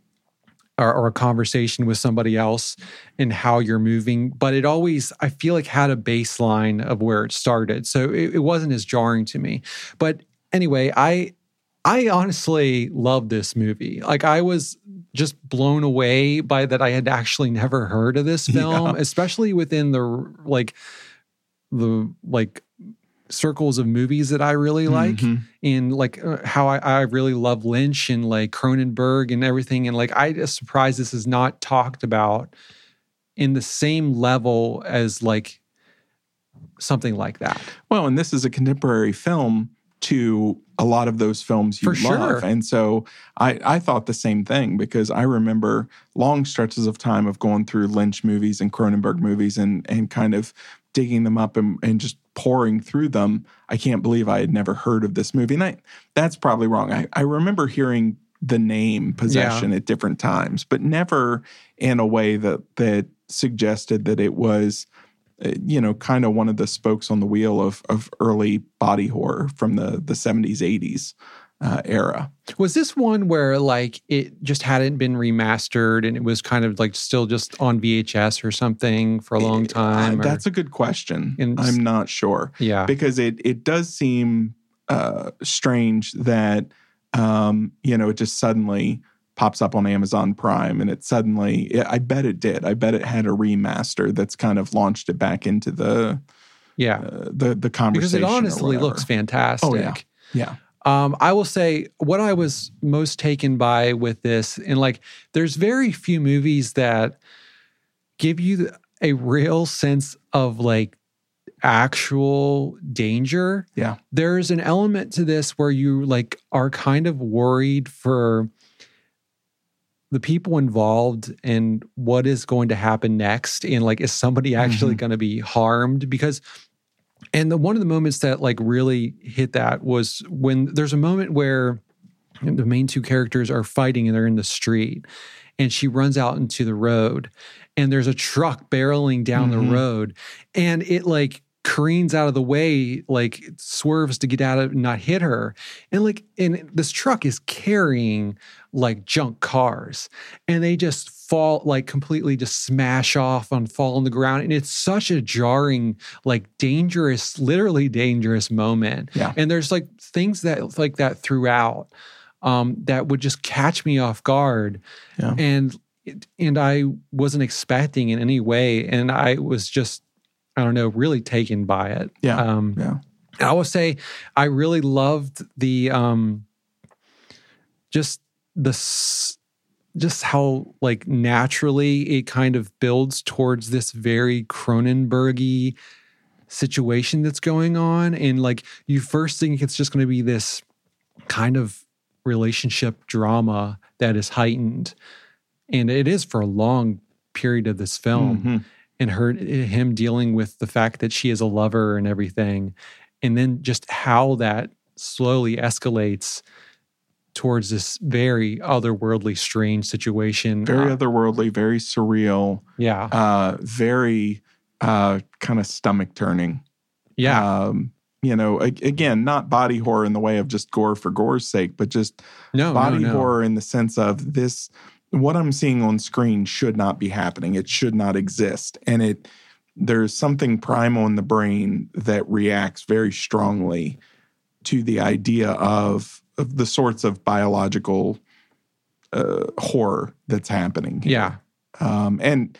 Speaker 2: or, or a conversation with somebody else and how you're moving but it always i feel like had a baseline of where it started so it, it wasn't as jarring to me but anyway i i honestly love this movie like i was just blown away by that i had actually never heard of this film
Speaker 1: Yeah.
Speaker 2: especially within the like the like circles of movies that i really like
Speaker 1: Mhm.
Speaker 2: in like uh, how I, I really love Lynch and like Cronenberg and everything. And like I just surprised this is not talked about in the same level as like something like that.
Speaker 1: Well, and this is a contemporary film to a lot of those films you
Speaker 2: For
Speaker 1: love.
Speaker 2: sure.
Speaker 1: And so I, I thought the same thing because I remember long stretches of time of going through Lynch movies and Cronenberg mm-hmm. movies and and kind of digging them up and, and just pouring through them. I can't believe I had never heard of this movie. And I, that's probably wrong. I, I remember hearing the name possession at different times, but never in a way that that suggested that it was you know, kind of one of the spokes on the wheel of of early body horror from the the seventies eighties uh, era.
Speaker 2: Was this one where like it just hadn't been remastered and it was kind of like still just on VHS or something for a long time?
Speaker 1: Uh,
Speaker 2: or-
Speaker 1: that's a good question.
Speaker 2: And-
Speaker 1: I'm not sure
Speaker 2: yeah.
Speaker 1: because it it does seem uh, strange that um, you know it just suddenly pops up on Amazon Prime and it suddenly I bet it did. I bet it had a remaster that's kind of launched it back into the
Speaker 2: yeah.
Speaker 1: uh, the the conversation
Speaker 2: Because it honestly looks fantastic.
Speaker 1: Oh, yeah. yeah
Speaker 2: Um, I will say what I was most taken by with this, and like, there's very few movies that give you a real sense of like actual danger.
Speaker 1: Yeah.
Speaker 2: There's an element to this where you like are kind of worried for the people involved and what is going to happen next and like is somebody actually going to be harmed because and the one of the moments that like really hit that was when there's a moment where the main two characters are fighting and they're in the street and she runs out into the road and there's a truck barreling down
Speaker 1: Mhm.
Speaker 2: the road and it like careens out of the way like swerves to get out of not hit her. And like and this truck is carrying like junk cars. And they just fall like completely just smash off and fall on the ground. And it's such a jarring like dangerous literally dangerous moment.
Speaker 1: Yeah.
Speaker 2: and there's like things that like that throughout um that would just catch me off guard.
Speaker 1: Yeah.
Speaker 2: and and I wasn't expecting in any way. And I was just I don't know really taken by it.
Speaker 1: Yeah.
Speaker 2: um
Speaker 1: yeah.
Speaker 2: I will say I really loved the um just the just how like naturally it kind of builds towards this very Cronenbergy situation that's going on. And like you first think it's just going to be this kind of relationship drama that is heightened. And it is for a long period of this film.
Speaker 1: Mhm.
Speaker 2: And her him dealing with the fact that she is a lover and everything. And then just how that slowly escalates towards this very otherworldly strange situation
Speaker 1: very
Speaker 2: Uh,
Speaker 1: otherworldly very surreal
Speaker 2: yeah.
Speaker 1: uh very uh kind of stomach turning.
Speaker 2: Yeah.
Speaker 1: Um you know again not body horror in the way of just gore for gore's sake but just
Speaker 2: no
Speaker 1: body
Speaker 2: no, no.
Speaker 1: horror in the sense of this what i'm seeing on screen should not be happening it should not exist and it there's something primal in the brain that reacts very strongly to the idea of, of the sorts of biological uh, horror that's happening here.
Speaker 2: yeah
Speaker 1: Um, and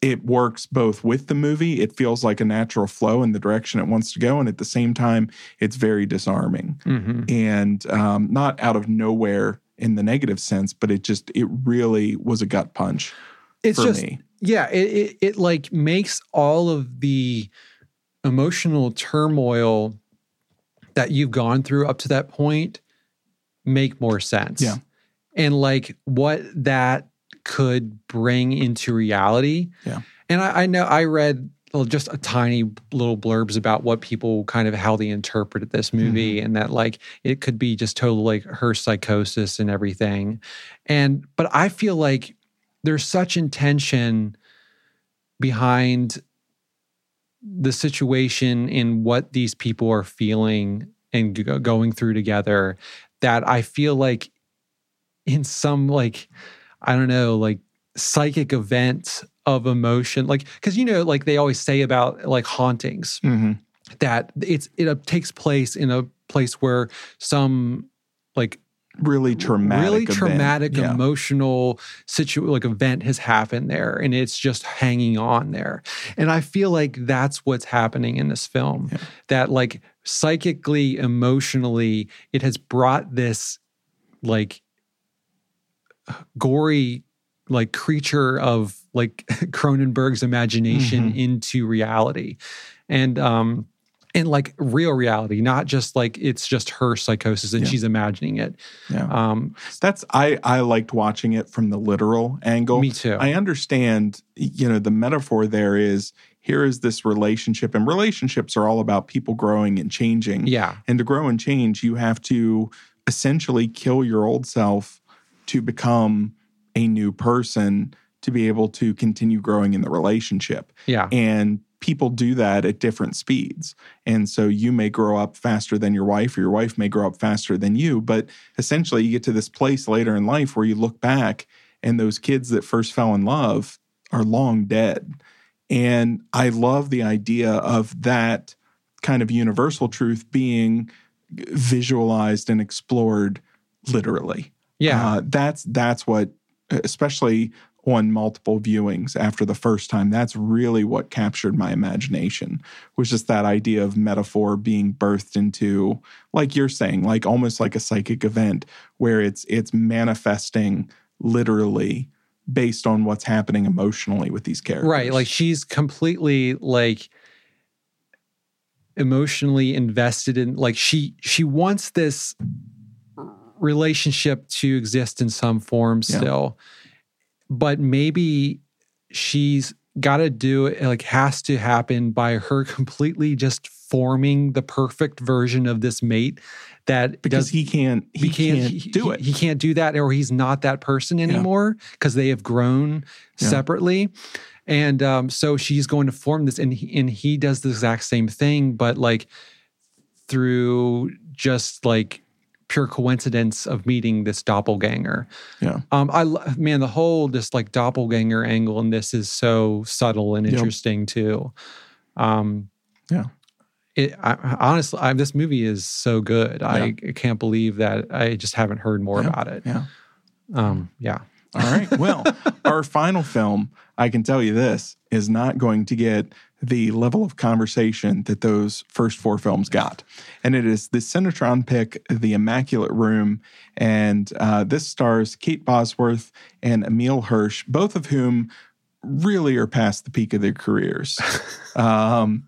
Speaker 1: it works both with the movie, it feels like a natural flow in the direction it wants to go. And at the same time, it's very disarming
Speaker 2: hmm
Speaker 1: and um, not out of nowhere in the negative sense, but it just, it really was a gut punch
Speaker 2: it's
Speaker 1: for
Speaker 2: just
Speaker 1: me.
Speaker 2: yeah it, it it like makes all of the emotional turmoil that you've gone through up to that point make more sense
Speaker 1: Yeah.
Speaker 2: and like what that could bring into reality
Speaker 1: Yeah.
Speaker 2: and I, I know i read just a tiny little blurbs about what people kind of how they interpreted this movie mm-hmm. and that like it could be just totally like her psychosis and everything. And but I feel like there's such intention behind the situation and what these people are feeling and going through together that I feel like in some like I don't know like psychic event of emotion like because you know like they always say about like hauntings
Speaker 1: hmm
Speaker 2: that it's it uh, takes place in a place where some like
Speaker 1: Really traumatic.
Speaker 2: really
Speaker 1: event.
Speaker 2: traumatic
Speaker 1: Yeah.
Speaker 2: emotional situ like event has happened there and it's just hanging on there and i feel like that's what's happening in this film
Speaker 1: Yeah.
Speaker 2: that like psychically emotionally it has brought this like gory like creature of like cronenberg's imagination
Speaker 1: Mhm.
Speaker 2: into reality and um and like real reality not just like it's just her psychosis and
Speaker 1: Yeah.
Speaker 2: she's imagining it
Speaker 1: Yeah.
Speaker 2: um
Speaker 1: That's I I liked watching it from the literal angle.
Speaker 2: me too
Speaker 1: I understand, you know, the metaphor there is here is this relationship, and relationships are all about people growing and changing.
Speaker 2: yeah
Speaker 1: And to grow and change, you have to essentially kill your old self to become a new person to be able to continue growing in the relationship.
Speaker 2: yeah
Speaker 1: And people do that at different speeds. And so you may grow up faster than your wife, or your wife may grow up faster than you. But essentially, you get to this place later in life where you look back and those kids that first fell in love are long dead. And I love the idea of that kind of universal truth being visualized and explored literally.
Speaker 2: yeah
Speaker 1: Uh, that's that's what, especially on multiple viewings after the first time, that's really what captured my imagination. Was just that idea of metaphor being birthed into, like you're saying, like almost like a psychic event where it's it's manifesting literally based on what's happening emotionally with these characters.
Speaker 2: right like she's completely like emotionally invested in like she she wants this relationship to exist in some form
Speaker 1: Yeah.
Speaker 2: still but maybe she's got to do it like has to happen by her completely just forming the perfect version of this mate that
Speaker 1: because
Speaker 2: does
Speaker 1: he can't he, can't,
Speaker 2: he-
Speaker 1: do
Speaker 2: he-
Speaker 1: it.
Speaker 2: He can't do that, or he's not that person anymore because they have grown
Speaker 1: Yeah.
Speaker 2: separately. And um, so she's going to form this, and he, and he does the exact same thing, but like through just like pure coincidence of meeting this doppelganger.
Speaker 1: Yeah.
Speaker 2: Um, I man, the whole just like doppelganger angle in this is so subtle and
Speaker 1: Yep.
Speaker 2: interesting too. Um,
Speaker 1: Yeah.
Speaker 2: It, I, honestly, I, this movie is so good. I, I can't believe that I just haven't heard more
Speaker 1: Yeah.
Speaker 2: about it.
Speaker 1: yeah.
Speaker 2: Um, yeah.
Speaker 1: All right. Well, our final film, I can tell you this, is not going to get the level of conversation that those first four films got. And it is the Cinetron pick, The Immaculate Room. And uh, this stars Kate Bosworth and Emile Hirsch, both of whom really are past the peak of their careers. um,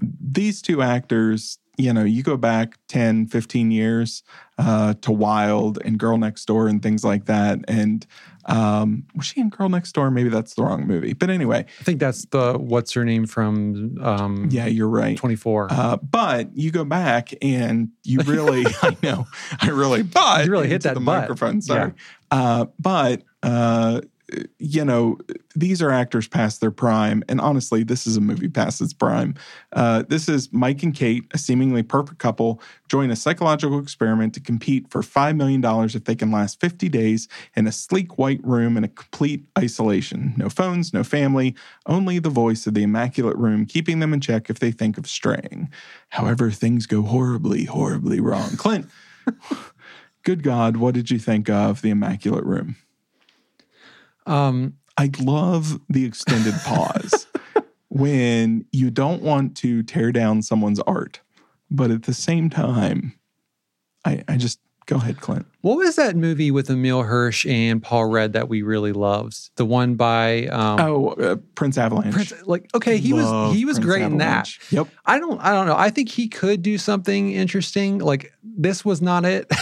Speaker 1: these two actors, you know, you go back 10, 15 years uh, to Wild and Girl Next Door and things like that. And um, was she in Girl Next Door? Maybe that's the wrong movie. But anyway,
Speaker 2: I think that's the what's her name from um,
Speaker 1: yeah, you're right.
Speaker 2: 24.
Speaker 1: Uh, but you go back and you really, I know, I really, but
Speaker 2: You really hit that
Speaker 1: the
Speaker 2: butt.
Speaker 1: microphone. Sorry, uh, but uh, you know, these are actors past their prime, and honestly, this is a movie past its prime. Uh, this is Mike and Kate, a seemingly perfect couple, join a psychological experiment to compete for five million dollars if they can last fifty days in a sleek white room in a complete isolation. No phones, no family, only the voice of the immaculate room keeping them in check if they think of straying. However, things go horribly, horribly wrong. Clint, good God, what did you think of the immaculate room?
Speaker 2: Um,
Speaker 1: I love the extended pause when you don't want to tear down someone's art, but at the same time, I, I just go ahead, Clint.
Speaker 2: what was that movie with Emile Hirsch and Paul Rudd that we really loved? The one by um,
Speaker 1: Oh, uh, Prince Avalanche.
Speaker 2: Prince. Like, okay, he was he was
Speaker 1: Prince
Speaker 2: great in that.
Speaker 1: Yep.
Speaker 2: I don't I don't know. I think he could do something interesting. Like this was not it.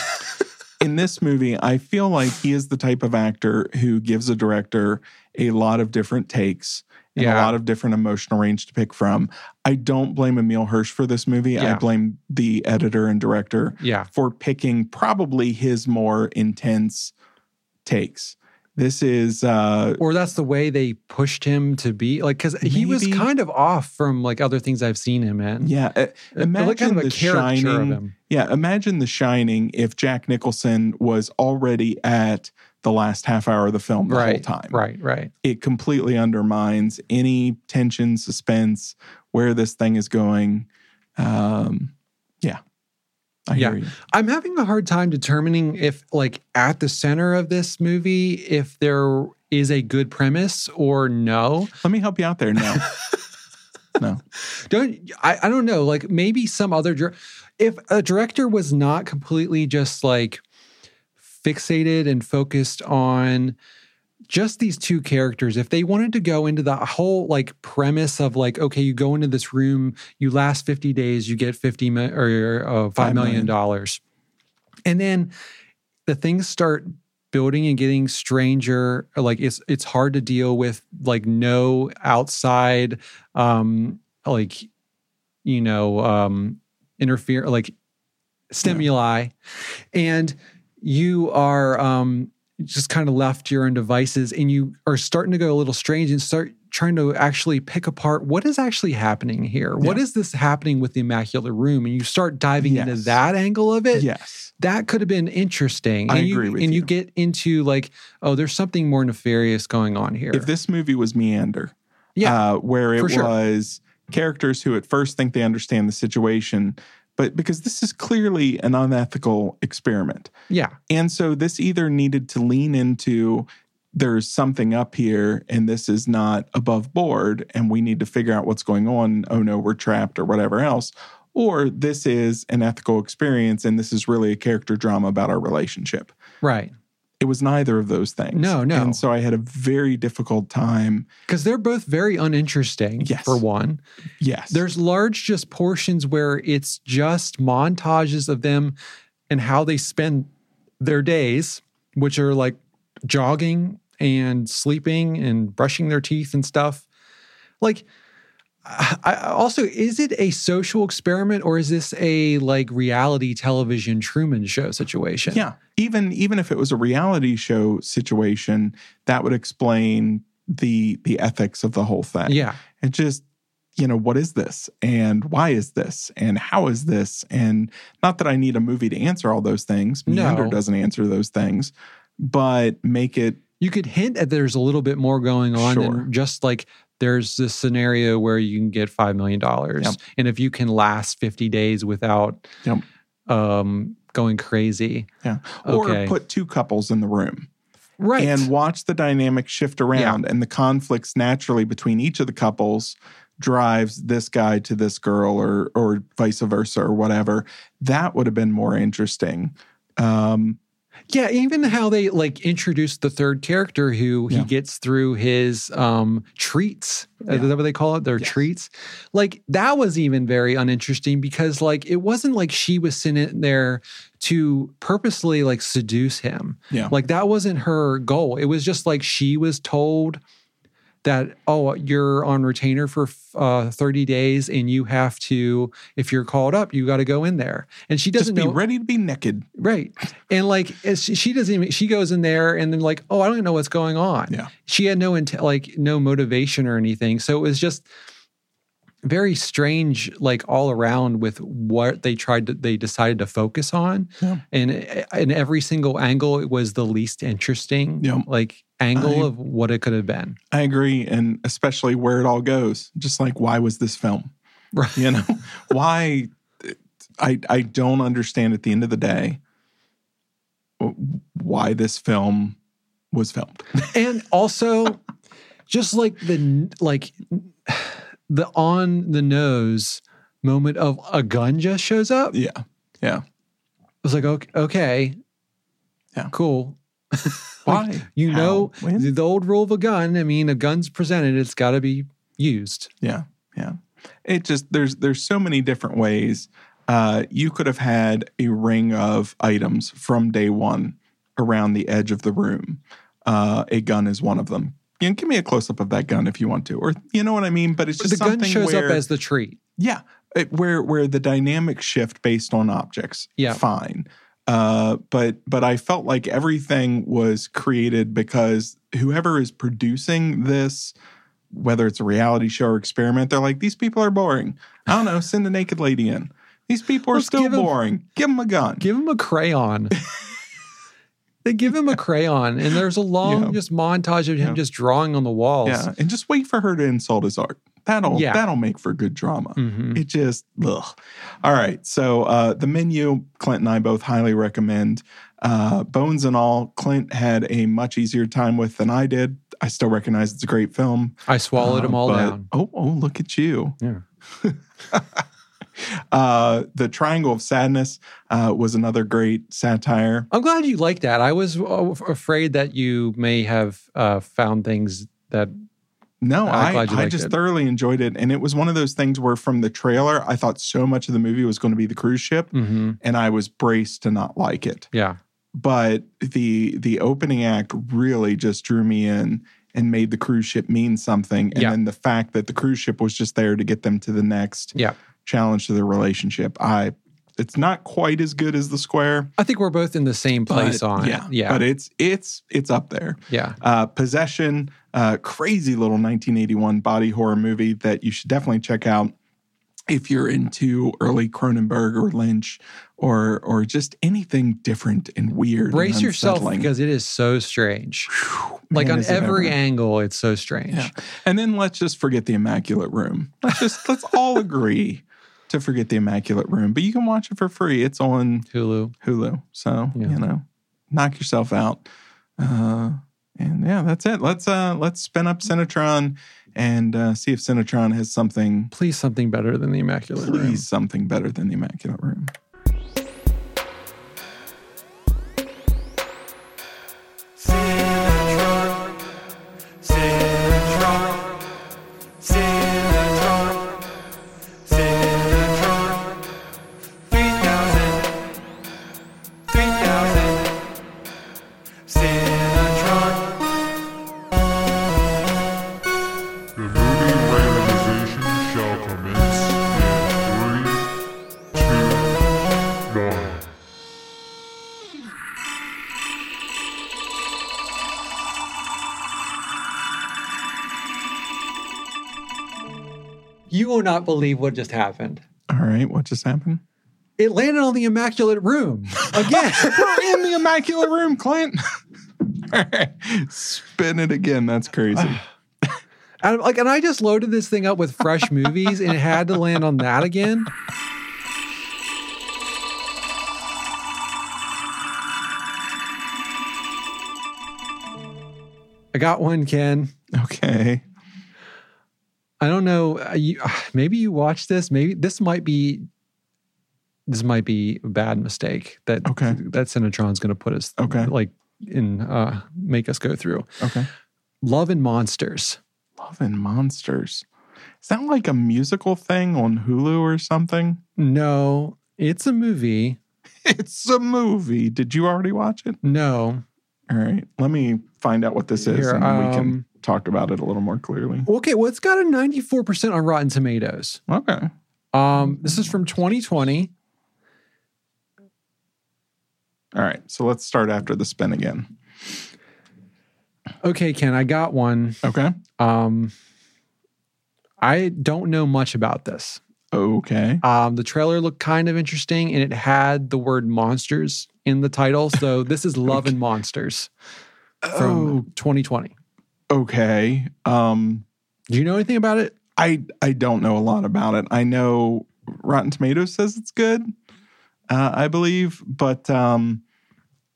Speaker 1: in this movie, I feel like he is the type of actor who gives a director a lot of different takes and a lot of different emotional range to pick from. I don't blame Emile Hirsch for this movie. I blame the editor and director
Speaker 2: Yeah.
Speaker 1: for picking probably his more intense takes. This is uh
Speaker 2: Or that's the way they pushed him to be like because he was kind of off from like other things I've seen him in.
Speaker 1: yeah, uh,
Speaker 2: it
Speaker 1: imagine
Speaker 2: kind of
Speaker 1: the shining.
Speaker 2: of him.
Speaker 1: Yeah, imagine The Shining if Jack Nicholson was already at the last half hour of the film the
Speaker 2: right.
Speaker 1: whole time.
Speaker 2: Right. Right.
Speaker 1: It completely undermines any tension, suspense, where this thing is going. Um, I
Speaker 2: Yeah.
Speaker 1: hear you.
Speaker 2: I'm having a hard time determining if, like, at the center of this movie, if there is a good premise or no.
Speaker 1: Let me help you out there. No, no.
Speaker 2: Don't I? I don't know. Like, maybe some other. If a director was not completely just like fixated and focused on just these two characters, if they wanted to go into the whole like premise of like, okay, you go into this room, you last 50 days, you get 50 mi- or uh,
Speaker 1: Five
Speaker 2: million
Speaker 1: million.
Speaker 2: dollars. And then the things start building and getting stranger like it's it's hard to deal with like no outside um like you know um interfere like stimuli and you are um just kind of left to your own devices and you are starting to go a little strange and start trying to actually pick apart what is actually happening here What
Speaker 1: Yeah.
Speaker 2: is this happening with the immaculate room and you start diving into that angle of it
Speaker 1: Yes.
Speaker 2: that could have been interesting.
Speaker 1: I
Speaker 2: and you,
Speaker 1: agree with
Speaker 2: and you
Speaker 1: you.
Speaker 2: get into like, oh, there's something more nefarious going on here.
Speaker 1: If this movie was Meander,
Speaker 2: yeah,
Speaker 1: uh, where it
Speaker 2: sure.
Speaker 1: was characters who at first think they understand the situation, but because this is clearly an unethical experiment.
Speaker 2: yeah,
Speaker 1: And so this either needed to lean into there's something up here and this is not above board and we need to figure out what's going on. Oh no, we're trapped or whatever else. Or this is an ethical experience and this is really a character drama about our relationship.
Speaker 2: right.
Speaker 1: It was neither of those things.
Speaker 2: No, no.
Speaker 1: And so I had a very difficult time.
Speaker 2: Because they're both very uninteresting.
Speaker 1: Yes.
Speaker 2: For one,
Speaker 1: Yes.
Speaker 2: there's large just portions where it's just montages of them and how they spend their days, which are like jogging and sleeping and brushing their teeth and stuff. Like, I, also, is it a social experiment or is this a like reality television Truman Show situation?
Speaker 1: Yeah, even even if it was a reality show situation, that would explain the the ethics of the whole thing.
Speaker 2: Yeah.
Speaker 1: and just you know what is this and why is this and how is this and not that I need a movie to answer all those things. Meander
Speaker 2: No.
Speaker 1: doesn't answer those things, but make it
Speaker 2: You could hint that there's a little bit more going on
Speaker 1: Sure.
Speaker 2: than just like there's this scenario where you can get $5 million.
Speaker 1: Yep.
Speaker 2: And if you can last 50 days without
Speaker 1: Yep.
Speaker 2: um, going crazy.
Speaker 1: yeah,
Speaker 2: Okay.
Speaker 1: or put two couples in the room.
Speaker 2: Right.
Speaker 1: and watch the dynamic shift around and the conflicts naturally between each of the couples drives this guy to this girl or or vice versa or whatever that would have been more interesting um
Speaker 2: Yeah, even how they like introduced the third character who
Speaker 1: Yeah.
Speaker 2: he gets through his um treats.
Speaker 1: Yeah.
Speaker 2: Is that what they call it? Their
Speaker 1: Yes.
Speaker 2: treats. Like that was even very uninteresting because like it wasn't like she was sitting there to purposely like seduce him.
Speaker 1: Yeah.
Speaker 2: Like that wasn't her goal. It was just like she was told that oh you're on retainer for uh, 30 days and you have to if you're called up you got to go in there and she doesn't
Speaker 1: be
Speaker 2: know
Speaker 1: ready to be naked
Speaker 2: Right. And like she, she doesn't even she goes in there and then like, oh, I don't even know what's going on.
Speaker 1: Yeah.
Speaker 2: She had no int- like no motivation or anything. So it was just very strange like all around with what they tried to they decided to focus on.
Speaker 1: Yeah.
Speaker 2: And in every single angle it was the least interesting
Speaker 1: Yeah.
Speaker 2: like angle
Speaker 1: I-
Speaker 2: of what it could have been.
Speaker 1: i agree and especially where it all goes just like why was this film
Speaker 2: Right.
Speaker 1: you know why i i don't understand at the end of the day why this film was filmed
Speaker 2: and also just like the like the on the nose moment of a gun just shows up
Speaker 1: yeah yeah
Speaker 2: I was like okay, okay
Speaker 1: Yeah.
Speaker 2: cool
Speaker 1: why
Speaker 2: you
Speaker 1: How?
Speaker 2: know the, the old rule of a gun i mean a gun's presented it's got to be used
Speaker 1: Yeah, yeah. It just there's there's so many different ways. Uh, you could have had a ring of items from day one around the edge of the room. Uh, a gun is one of them. You know, give me a close up of that gun if you want to, or you know what I mean. But it's just
Speaker 2: the gun shows
Speaker 1: where,
Speaker 2: up as the treat.
Speaker 1: yeah, it, where where the dynamic shift based on objects.
Speaker 2: Yeah.
Speaker 1: fine. Uh, but but I felt like everything was created because whoever is producing this, whether it's a reality show or experiment, they're like these people are boring. I don't know. Send a naked lady in. These people are
Speaker 2: Let's
Speaker 1: still
Speaker 2: give
Speaker 1: boring. Give them a gun.
Speaker 2: Give them a crayon. they give him a crayon, and there's a long
Speaker 1: Yeah.
Speaker 2: just montage of him
Speaker 1: Yeah.
Speaker 2: just drawing on the walls.
Speaker 1: yeah, and just wait for her to insult his art. That'll
Speaker 2: Yeah.
Speaker 1: that'll make for good drama.
Speaker 2: Mhm.
Speaker 1: It just ugh. All right. So uh, the menu, Clint and I both highly recommend. Uh, Bones and all, Clint had a much easier time with than I did. I still recognize it's a great film.
Speaker 2: I swallowed
Speaker 1: Uh,
Speaker 2: them all
Speaker 1: but-
Speaker 2: down.
Speaker 1: Oh, oh, look at you.
Speaker 2: Yeah.
Speaker 1: Uh, the Triangle of Sadness uh, was another great satire.
Speaker 2: I'm glad you like that. I was uh, afraid that you may have uh, found things that
Speaker 1: No, I, I just
Speaker 2: it.
Speaker 1: thoroughly enjoyed it. And it was one of those things where from the trailer, I thought so much of the movie was going to be the cruise ship,
Speaker 2: mhm,
Speaker 1: and I was braced to not like it.
Speaker 2: yeah,
Speaker 1: but the the opening act really just drew me in and made the cruise ship mean something and
Speaker 2: Yeah.
Speaker 1: then the fact that the cruise ship was just there to get them to the next
Speaker 2: yeah.
Speaker 1: Challenge to their relationship i it's not quite as good as the square
Speaker 2: I think we're both in the same place
Speaker 1: but
Speaker 2: on
Speaker 1: yeah
Speaker 2: it. Yeah,
Speaker 1: but it's it's it's up there
Speaker 2: yeah.
Speaker 1: uh possession uh crazy little 1981 body horror movie that you should definitely check out if you're into early Cronenberg or Lynch or or just anything different and weird.
Speaker 2: Brace
Speaker 1: and
Speaker 2: yourself because it is so strange. like
Speaker 1: Man,
Speaker 2: on
Speaker 1: is it
Speaker 2: every angle, it's so strange.
Speaker 1: Yeah. And then let's just forget the Immaculate Room. Let's just let's all agree to forget the Immaculate Room. But you can watch it for free. It's on
Speaker 2: Hulu.
Speaker 1: Hulu. So,
Speaker 2: Yeah.
Speaker 1: you know, knock yourself out. Uh and yeah, that's it. Let's uh let's spin up Cinetron and uh, see if Cinetron has something
Speaker 2: Please, something better than the Immaculate
Speaker 1: please
Speaker 2: Room.
Speaker 1: something better than the Immaculate Room.
Speaker 2: Believe what just happened.
Speaker 1: All right, what just happened?
Speaker 2: It landed on the Immaculate Room again.
Speaker 1: We're in the Immaculate Room, Clint. All right, spin it again. That's crazy.
Speaker 2: and, like, and I just loaded this thing up with fresh movies, and it had to land on that again. I got one, Ken.
Speaker 1: Okay.
Speaker 2: I don't know. uh, You, maybe you watch this. Maybe this might be. This might be a bad mistake that
Speaker 1: Okay.
Speaker 2: that Cinetron's going to put us
Speaker 1: Okay.
Speaker 2: like in uh make us go through.
Speaker 1: Okay.
Speaker 2: Love and Monsters.
Speaker 1: Love and Monsters. Is that like a musical thing on Hulu or something?
Speaker 2: No, it's a movie.
Speaker 1: It's a movie. Did you already watch it?
Speaker 2: No.
Speaker 1: All right. Let me find out what this is
Speaker 2: Here,
Speaker 1: and then we can
Speaker 2: um,
Speaker 1: talk about it a little more clearly.
Speaker 2: Okay, well, it's got a 94% on Rotten Tomatoes.
Speaker 1: Okay.
Speaker 2: Um, this is from 2020.
Speaker 1: All right. So let's start after the spin again.
Speaker 2: Okay, Ken, I got one.
Speaker 1: Okay.
Speaker 2: Um, I don't know much about this.
Speaker 1: Okay.
Speaker 2: Um, the trailer looked kind of interesting and it had the word monsters in the title. So this is Love and Monsters from 2020.
Speaker 1: Okay. Um
Speaker 2: Do you know anything about it?
Speaker 1: I I don't know a lot about it. I know Rotten Tomatoes says it's good. Uh, I believe, but um,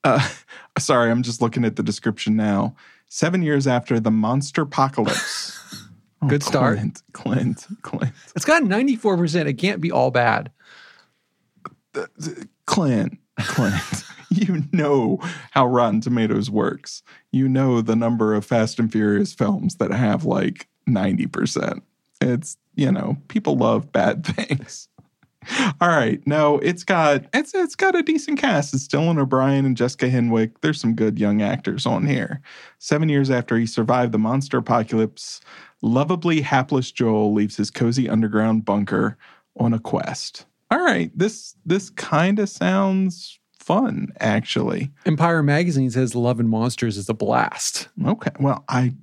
Speaker 1: uh, sorry, I'm just looking at the description now. Seven years after the monster apocalypse. Oh,
Speaker 2: Good start.
Speaker 1: Clint, Clint, Clint,
Speaker 2: It's got 94%. It can't be all bad.
Speaker 1: Clint, Clint. you know how Rotten Tomatoes works. You know the number of Fast and Furious films that have like 90%. It's, you know, people love bad things. All right. No, it's got it's it's got a decent cast. It's Dylan O'Brien and Jessica Henwick. There's some good young actors on here. Seven years after he survived the monster apocalypse, lovably hapless Joel leaves his cozy underground bunker on a quest. All right. This this kind of sounds fun, actually.
Speaker 2: Empire Magazine says Love and Monsters is a blast.
Speaker 1: Okay. Well, I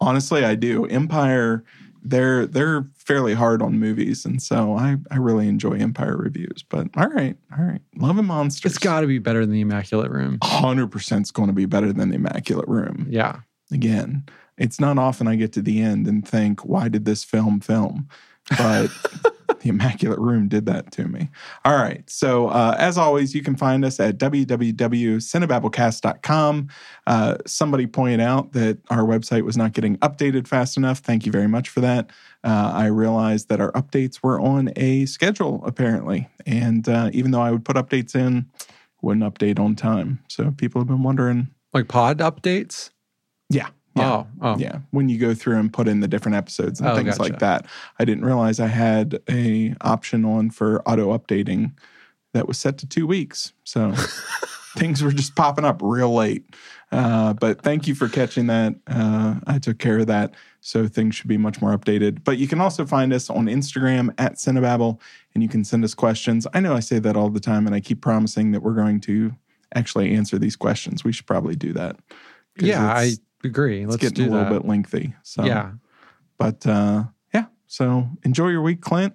Speaker 1: honestly I do. Empire they're they're fairly hard on movies and so I I really enjoy Empire reviews. But all right. All right. Love and Monsters.
Speaker 2: It's got to be better than The Immaculate Room.
Speaker 1: 100% is going to be better than the Immaculate Room.
Speaker 2: Yeah.
Speaker 1: Again, it's not often I get to the end and think, why did this film film? But the Immaculate Room did that to me. All right. So, uh, as always, you can find us at www.cinebabblecast.com. Uh, somebody pointed out that our website was not getting updated fast enough. Thank you very much for that. Uh, I realized that our updates were on a schedule, apparently. And uh, even though I would put updates in, wouldn't update on time. So, people have been wondering.
Speaker 2: Like pod updates?
Speaker 1: Yeah. Yeah.
Speaker 2: Oh, oh.
Speaker 1: Yeah, when you go through and put in the different episodes and
Speaker 2: Oh,
Speaker 1: things
Speaker 2: gotcha.
Speaker 1: like that. I didn't realize I had a option on for auto updating that was set to two weeks. So things were just popping up real late. Uh, but thank you for catching that. Uh, I took care of that. So things should be much more updated. But you can also find us on Instagram at Cinebabble and you can send us questions. I know I say that all the time and I keep promising that we're going to actually answer these questions. We should probably do that.
Speaker 2: Yeah, I
Speaker 1: it's-
Speaker 2: agree.
Speaker 1: it's
Speaker 2: Let's
Speaker 1: getting
Speaker 2: do
Speaker 1: a little
Speaker 2: that.
Speaker 1: bit lengthy. So
Speaker 2: Yeah.
Speaker 1: but uh, yeah, so enjoy your week, Clint.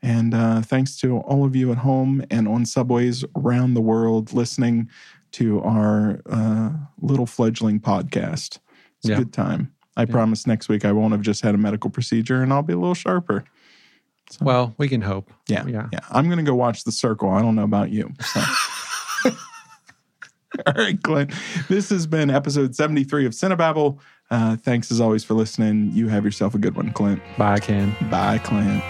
Speaker 1: And uh, thanks to all of you at home and on subways around the world listening to our uh, little fledgling podcast. It's
Speaker 2: Yeah.
Speaker 1: a good time. I
Speaker 2: Yeah.
Speaker 1: promise next week I won't have just had a medical procedure and I'll be a little sharper. So,
Speaker 2: Well, we can hope.
Speaker 1: yeah,
Speaker 2: yeah.
Speaker 1: yeah. I'm going to go watch The Circle. I don't know about you. So. All right, Clint. This has been episode 73 of Cinebabble. Uh, thanks as always for listening. You have yourself a good one, Clint.
Speaker 2: Bye, Ken.
Speaker 1: Bye, Clint.